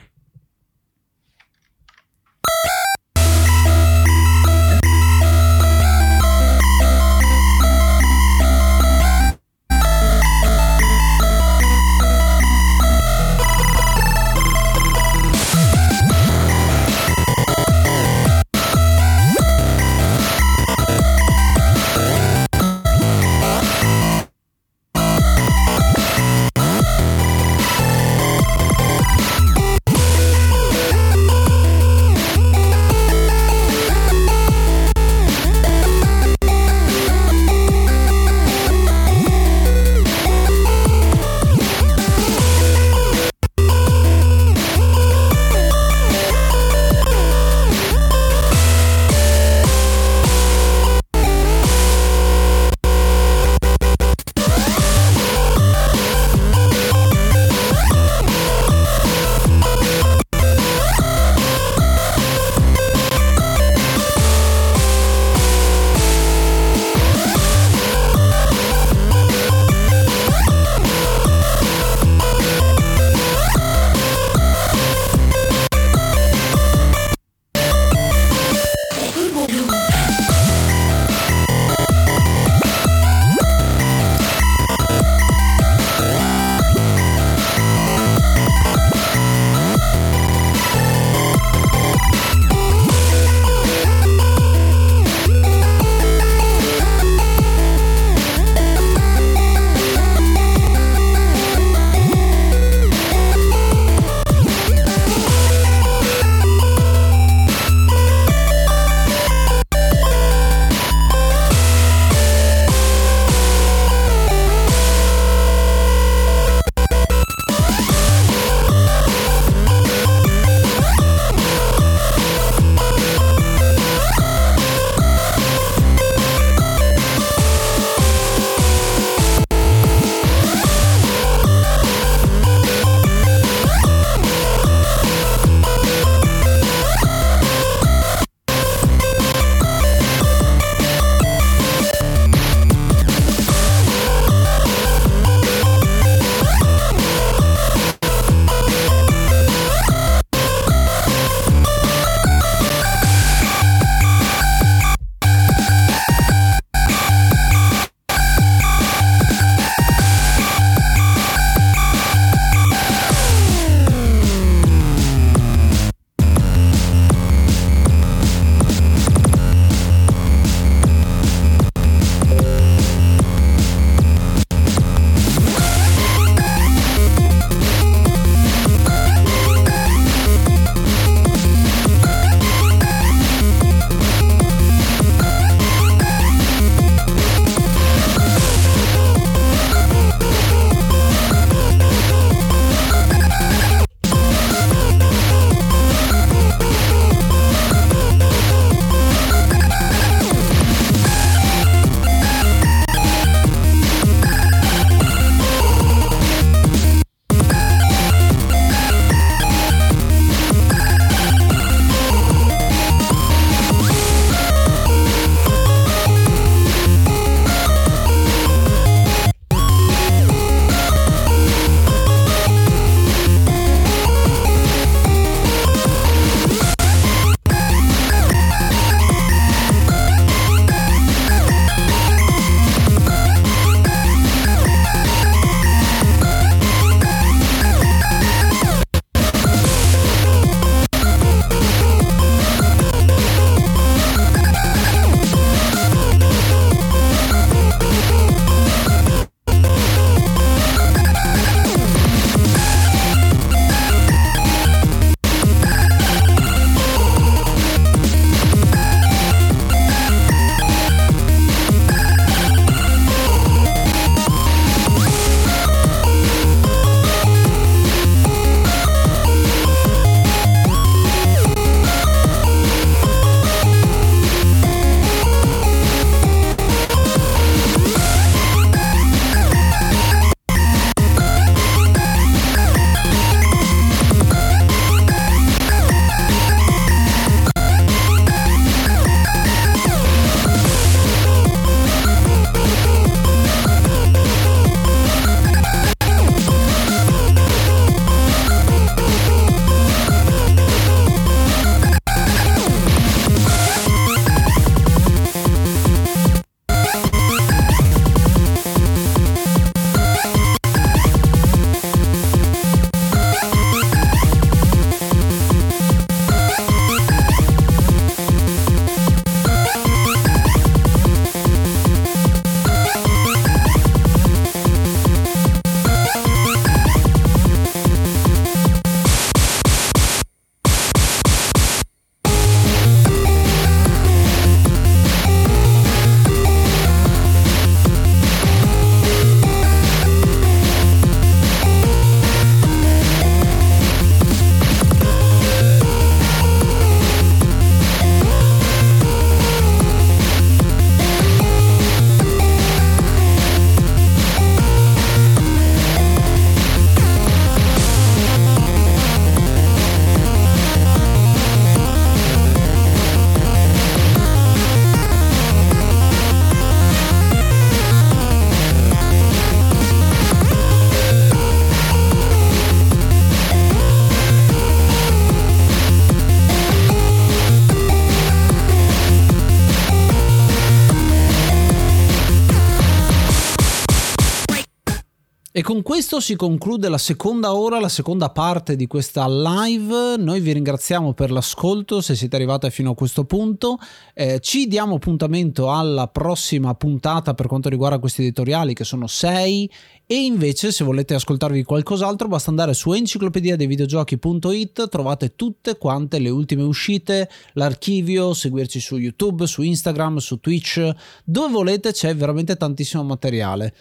Si conclude la seconda ora, la seconda parte di questa live. Noi vi ringraziamo per l'ascolto se siete arrivati fino a questo punto. Eh, ci diamo appuntamento alla prossima puntata per quanto riguarda questi editoriali che sono 6 e invece se volete ascoltarvi qualcos'altro basta andare su enciclopedia dei videogiochi.it, trovate tutte quante le ultime uscite, l'archivio, seguirci su YouTube, su Instagram, su Twitch, dove volete c'è veramente tantissimo materiale.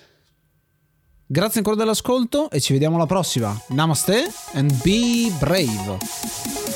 Grazie ancora dell'ascolto e ci vediamo alla prossima. Namaste and be brave.